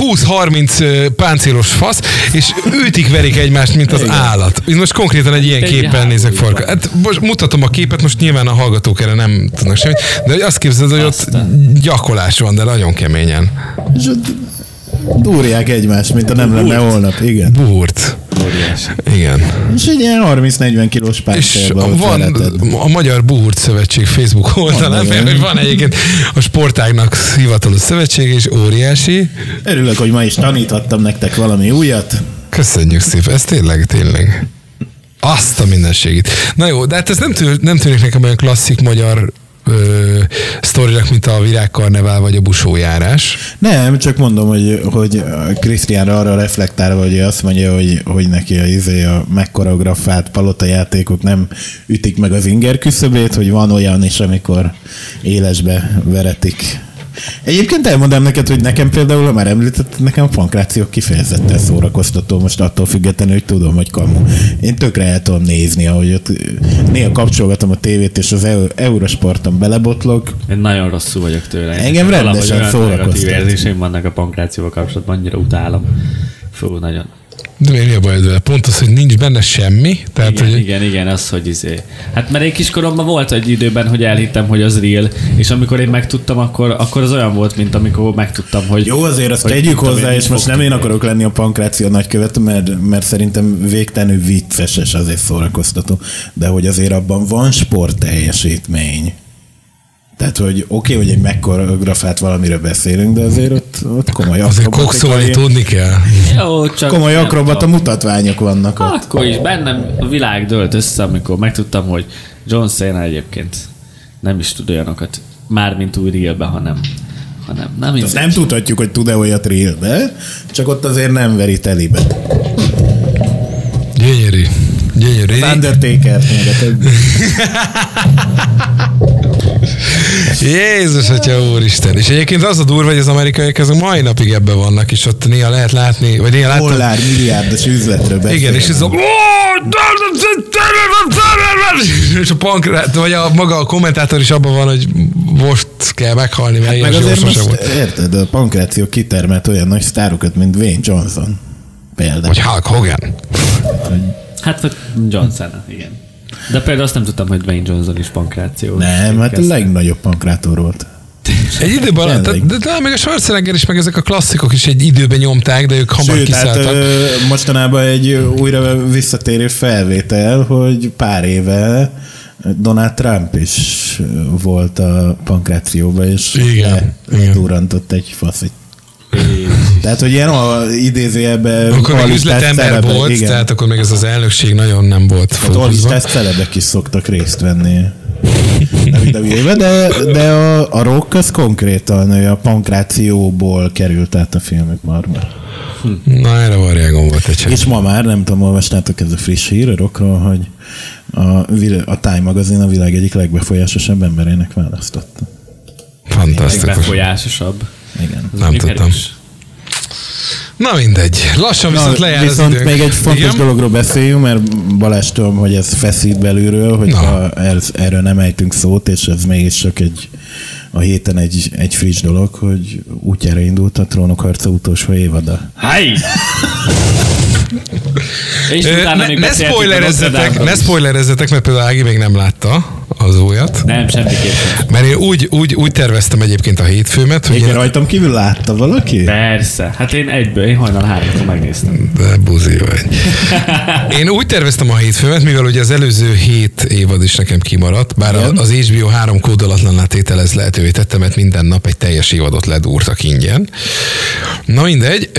20-30 ö, páncélos fasz, és őtik verik egymást, mint az Igen. állat. Én most konkrétan egy ilyen Egy képen háború nézek farka. Hát most mutatom a képet, most nyilván a hallgatók erre nem tudnak semmit, de azt képzeld, hogy ott Aztán. gyakolás van, de nagyon keményen. És ott Dúrják egymást, mint a nem lenne holnap. Igen. Buhurt. Óriási. Igen. És egy ilyen 30-40 kilós És páncélba van a Magyar Buhurt Szövetség Facebook oldalán, mert van egyébként a sportágnak hivatalos szövetség, és óriási. Örülök, hogy ma is taníthattam nektek valami újat. Köszönjük szépen, ez tényleg, tényleg. Azt a mindenségét. Na jó, de hát ez nem, tűn, nem tűnik nekem olyan klasszik magyar ö, sztorinak, mint a virágkarnevál vagy a busójárás. Nem, csak mondom, hogy, hogy Krisztiánra arra reflektálva, hogy azt mondja, hogy, hogy neki a, izé, a megkoreografált palotajátékok nem ütik meg az inger küszöbét, hogy van olyan is, amikor élesbe veretik. Egyébként elmondom neked, hogy nekem például, ha már említett, nekem a pankrációk kifejezetten szórakoztató, most attól függetlenül, hogy tudom, hogy kamu. Én tökre el tudom nézni, ahogy ott néha kapcsolgatom a tévét, és az Eu- Eurosporton belebotlok, Én nagyon rosszul vagyok tőle. Engem rendesen szórakoztat. érzéseim vannak a pankrációval kapcsolatban, annyira utálom. Fú, nagyon. De mi a baj vele? Pont az, hogy nincs benne semmi. Tehát, igen, hogy igen, igen, az, hogy izé. Hát mert én kiskoromban volt egy időben, hogy elhittem, hogy az real, és amikor én megtudtam, akkor, akkor az olyan volt, mint amikor megtudtam, hogy... Jó, azért azt hogy tegyük hozzá, és most nem én akarok lenni a pankráció nagykövet, mert, mert szerintem végtelenül vicces, és azért szórakoztató. De hogy azért abban van sport teljesítmény. Tehát, hogy oké, okay, hogy egy megkoreografált valamiről beszélünk, de azért ott, ott komoly azért kokszolni tudni kell. Jó, csak komoly akrobata mutatványok vannak ott. Akkor is bennem a világ dölt össze, amikor megtudtam, hogy John Cena egyébként nem is tud olyanokat, mármint új realbe, hanem, hanem nem Azt mindegy. nem tudhatjuk, hogy tud-e olyat realbe, csak ott azért nem veri telibe. Gyönyörű. Gyönyörű. Az Undertaker meg a többi. Jézus, atya úristen. És egyébként az a durva, hogy az amerikaiak ezek mai napig ebben vannak, és ott néha lehet látni, vagy néha láttam. Dollár milliárdos üzletről. Igen, és ez a... És a pankrát, vagy a maga a kommentátor is abban van, hogy most kell meghalni, mert ilyen Hát Meg azért most, volt. érted, a pankráció kitermelt olyan nagy sztárokat, mint Wayne Johnson. Például. Vagy Hulk Hogan. Hát vagy John Cena, igen. De például azt nem tudtam, hogy Dwayne Johnson is pankráció. Nem, hát a legnagyobb pankrátor volt. Egy időben, de, Tényleg. de, de, még a Schwarzenegger is, meg ezek a klasszikok is egy időben nyomták, de ők hamar Sőt, hát kiszálltak. ö, mostanában egy újra visszatérő felvétel, hogy pár éve Donald Trump is volt a pankrációban, és Igen, le- igen. egy faszit. Tehát, hogy ilyen a idézőjelben Akkor még üzletember volt, igen. tehát akkor még ez az elnökség nagyon nem volt Hát fókuszban. Alistás celebek is szoktak részt venni videójében, de, de a, a rock az konkrétan a pankrációból került át a filmek marba. Na, erre variágon volt egy És ma már, nem tudom, olvastátok ez a friss hír a rockról, hogy a, a Time magazin a világ egyik legbefolyásosabb emberének választotta. Fantasztikus. Befolyásosabb. Igen. Nem tudtam. erős. Na mindegy. Lassan viszont lejár viszont az időnk. még egy fontos Igen? dologról beszéljünk, mert Balázs tudom, hogy ez feszít belülről, hogy Na. ha ez, erről nem ejtünk szót, és ez mégis csak egy a héten egy, egy friss dolog, hogy útjára indult a Trónok harca utolsó évada. Háj! És utána Ne, még ne spoilerezzetek, ne spoilerezzetek, mert például Ági még nem látta. az újat. Nem, semmiképpen. Mert én úgy, úgy, úgy terveztem egyébként a hétfőmet, hogy Igen, én, rajtam kívül látta valaki? Persze. Hát én egyből, én hajnal háromkor megnéztem. de buzi vagy. Én úgy terveztem a hétfőmet, mivel ugye az előző hét évad is nekem kimaradt, bár Igen. az HBO három kódolatlan tételez lehetővé tette, mert minden nap egy teljes évadot ledúrtak ingyen. Na mindegy,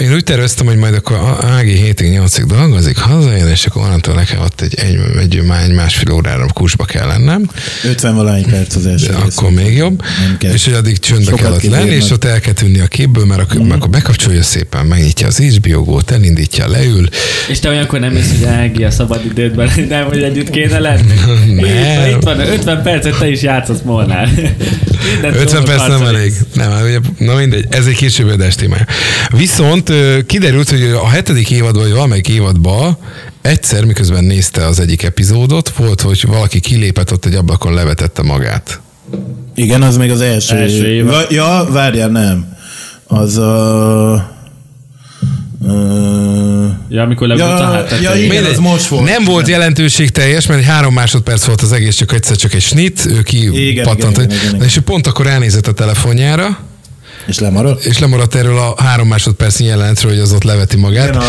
én úgy terveztem, hogy majd akkor a Ági hétig, nyolcig dolgozik, hazajön, és akkor onnantól nekem ott egy, egy, egy, egy másfél órára kursba kell lennem. 50 valány perc az első De akkor még jobb. És hogy addig csöndbe Sokat kell ott lenni, és ott el kell tűnni a képből, mert, ak- mert akkor bekapcsolja szépen, megnyitja az HBO gót, elindítja, leül. És te olyankor nem mész, hogy Ági a szabad idődben, nem, hogy együtt kéne lenni? Nem. Itt, itt van, 50 percet te is játszasz Molnál. Minden 50 trónok perc nem elég. Nem, hát na mindegy, ez egy később adás témája. Viszont kiderült, hogy a hetedik évadban, vagy valamelyik évadban egyszer, miközben nézte az egyik epizódot, volt, hogy valaki kilépett ott egy ablakon, levetette magát. Igen, az még az első. Első évad. Va- ja, várjál, nem. Az a... Uh, Ja, amikor leült Ja, a hátat. ja, igen. Mindegy. az most volt. Nem volt jelentőség teljes, mert egy három másodperc volt az egész, csak egyszer csak egy snit, ő ki Igen, pattant. igen, igen, igen. És ő pont akkor ránézett a telefonjára, és lemaradt? és lemaradt erről a három másodpercnyi jelenetről, hogy az ott leveti magát. Igen,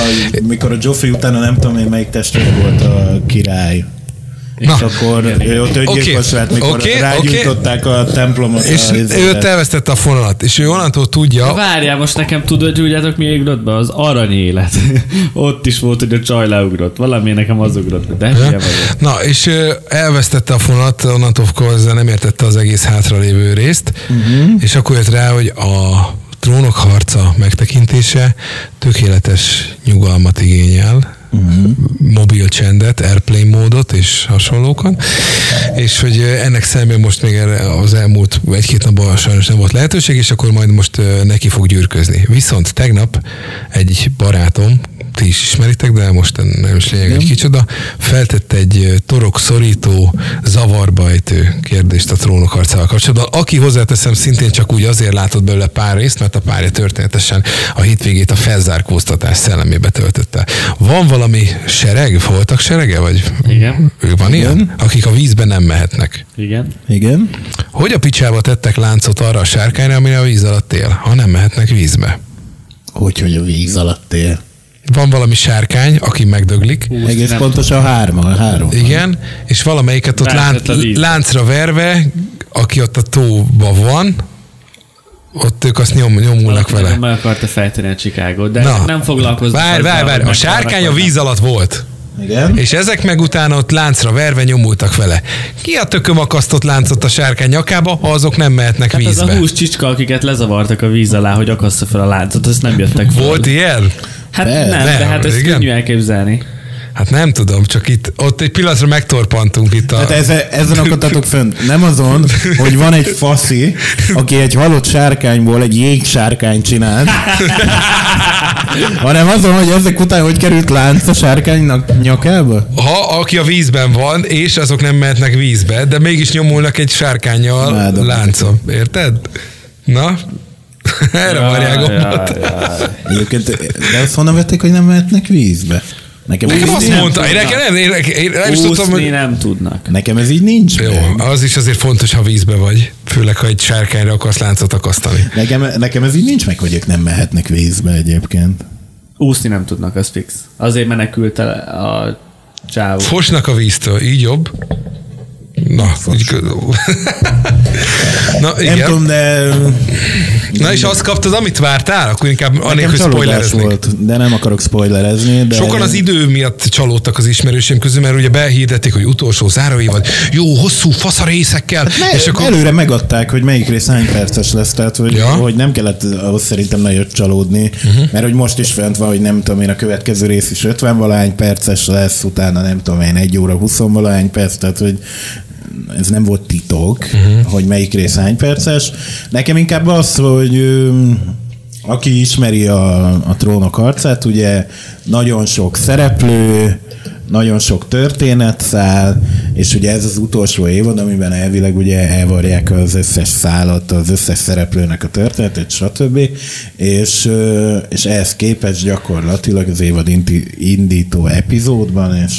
a, mikor a Joffrey utána nem tudom én melyik testvér volt a király. És Na. akkor ő ott öngyilkos Oké, lett, mikor oké, rágyújtották a templomot. És a, ő elvesztette a fonalat, és ő onnantól tudja, Várjál, most nekem tudod, hogy tudjátok mi ugrott be? Az arany élet. Ott is volt, hogy a csaj leugrott. Valami nekem az ugrott be. De vagyok. Na, és elvesztette a fonalat, onnantól kezdve nem értette az egész hátralévő részt, uh-huh. és akkor jött rá, hogy a trónok harca megtekintése tökéletes nyugalmat igényel, uh-huh. mobil csendet, airplane módot és hasonlókat, és hogy ennek szemben most még erre az elmúlt egy-két napban sajnos nem volt lehetőség, és akkor majd most neki fog gyűrközni. Viszont tegnap egy barátom, ti is ismeritek, de most nem is lényeg, hogy kicsoda, feltett egy torok szorító, zavarba ejtő kérdést a trónok harcával kapcsolatban, aki hozzáteszem szintén csak úgy azért látott belőle pár részt, mert a párja történetesen a hétvégét a felzárkóztatás szellemébe töltötte. Van valami sereg? Voltak serege? Vagy Igen. van ilyen? Akik a vízbe nem mehetnek. Igen. Igen. Hogy a picsába tettek láncot arra a sárkányra, amire a víz alatt él, ha nem mehetnek vízbe? Hogy, hogy a víz alatt él. Van valami sárkány, aki megdöglik, Hú, Egész nem pontosan három, a három. igen, és valamelyiket ott lánc, láncra verve, aki ott a tóba van, ott ők azt nyom, nyomulnak Valaki vele. meg akarta fejteni a Chicago, de Na, nem foglalkoznak. Várj, várj, várj, a sárkány a víz alatt volt. Igen. És ezek meg utána ott láncra verve nyomultak vele. Ki a tököm akasztott láncot a sárkány nyakába, ha azok nem mehetnek Hát az vízbe? a hús csicska, akiket lezavartak a víz alá, hogy akassza fel a láncot, azt nem jöttek fel. Volt ilyen? Hát Persze. nem, de Nem, hát ezt igen. könnyű elképzelni. Hát nem tudom, csak itt, ott egy pillanatra megtorpantunk itt a... Hát ezen, ezen akadtatok fönt. Nem azon, hogy van egy faszi, aki egy halott sárkányból egy jégsárkányt csinált, hanem azon, hogy ezek után hogy került lánc a sárkánynak nyakába? Ha, aki a vízben van, és azok nem mehetnek vízbe, de mégis nyomulnak egy sárkányjal láncon. Érted? Na? Erre várják gondolt. Egyébként, de azt honnan vették, hogy nem mehetnek vízbe? Nekem, Nekem azt nem- mondta, én, nekem nem, én, én nem is tudtam, Úszni hogy... nem tudnak. Nekem ez így nincs. Jó, meg. az is azért fontos, ha vízbe vagy. Főleg, ha egy sárkányra akarsz láncot akasztani. Nekem, nekem ez így nincs meg, hogy ők nem mehetnek vízbe egyébként. Úszni nem tudnak, az fix. Azért menekült el a csávó. Fosnak a víztől, így jobb. Na, így, Na Nem igen. tudom, de Na és azt kaptad, amit vártál? Akkor inkább anélkül spoilereznék. volt, de nem akarok spoilerezni. De Sokan az idő miatt csalódtak az ismerősém közül, mert ugye behirdették, hogy utolsó záróévad, jó, hosszú fasz a részekkel, Ne, és akkor Előre megadták, hogy melyik rész hány perces lesz, tehát hogy, Ja. hogy nem kellett ahhoz szerintem nagyot csalódni, uh-huh. mert hogy most is fent van, hogy nem tudom én, a következő rész is 50 valahány perces lesz, utána nem tudom én, 1 óra 20 valahány perc, tehát hogy ez nem volt titok, uh-huh. hogy melyik rész hány perces. Nekem inkább az, hogy aki ismeri a, a trónok arcát, ugye nagyon sok szereplő, nagyon sok történetszál, és ugye ez az utolsó évad, amiben elvileg ugye elvarják az összes szálat, az összes szereplőnek a történetét, stb. És, és ehhez képest gyakorlatilag az évad indító epizódban, és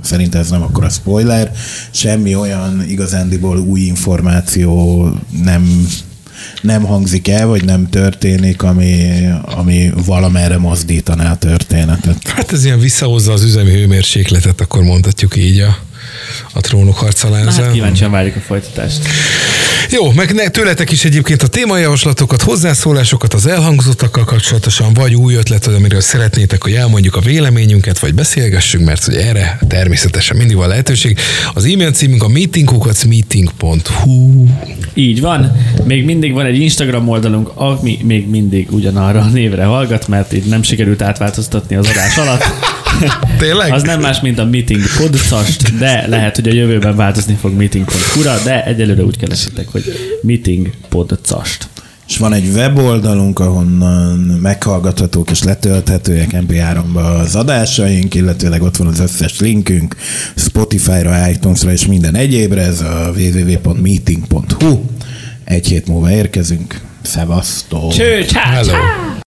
Szerintem ez nem akkor a spoiler. Semmi olyan igazándiból új információ nem nem hangzik el, vagy nem történik, ami, ami valamerre mozdítaná a történetet. Hát ez ilyen visszahozza az üzemi hőmérsékletet, akkor mondhatjuk így a, a trónok harca lenze. hát kíváncsian várjuk a folytatást. Jó, meg ne, tőletek is egyébként a témajavaslatokat, hozzászólásokat az elhangzottakkal kapcsolatosan, vagy új ötlet, vagy amiről szeretnétek, hogy elmondjuk a véleményünket, vagy beszélgessünk, mert hogy erre természetesen mindig van lehetőség. Az e-mail címünk a meetingkukacmeeting.hu Így van. Még mindig van egy Instagram oldalunk, ami még mindig ugyanarra a névre hallgat, mert így nem sikerült átváltoztatni az adás alatt. Tényleg? Az nem más, mint a Meeting Podcast, de lehet, hogy a jövőben változni fog meeting.hu-ra, de egyelőre úgy keresitek, hogy Meeting Podcast. És van egy weboldalunk, ahonnan meghallgathatók és letölthetőek MP3-ba az adásaink, illetőleg ott van az összes linkünk Spotify-ra, iTunes-ra és minden egyébre, ez a www.meeting.hu. Egy hét múlva érkezünk. Szevasztok! Cső, csá, Hello. csá!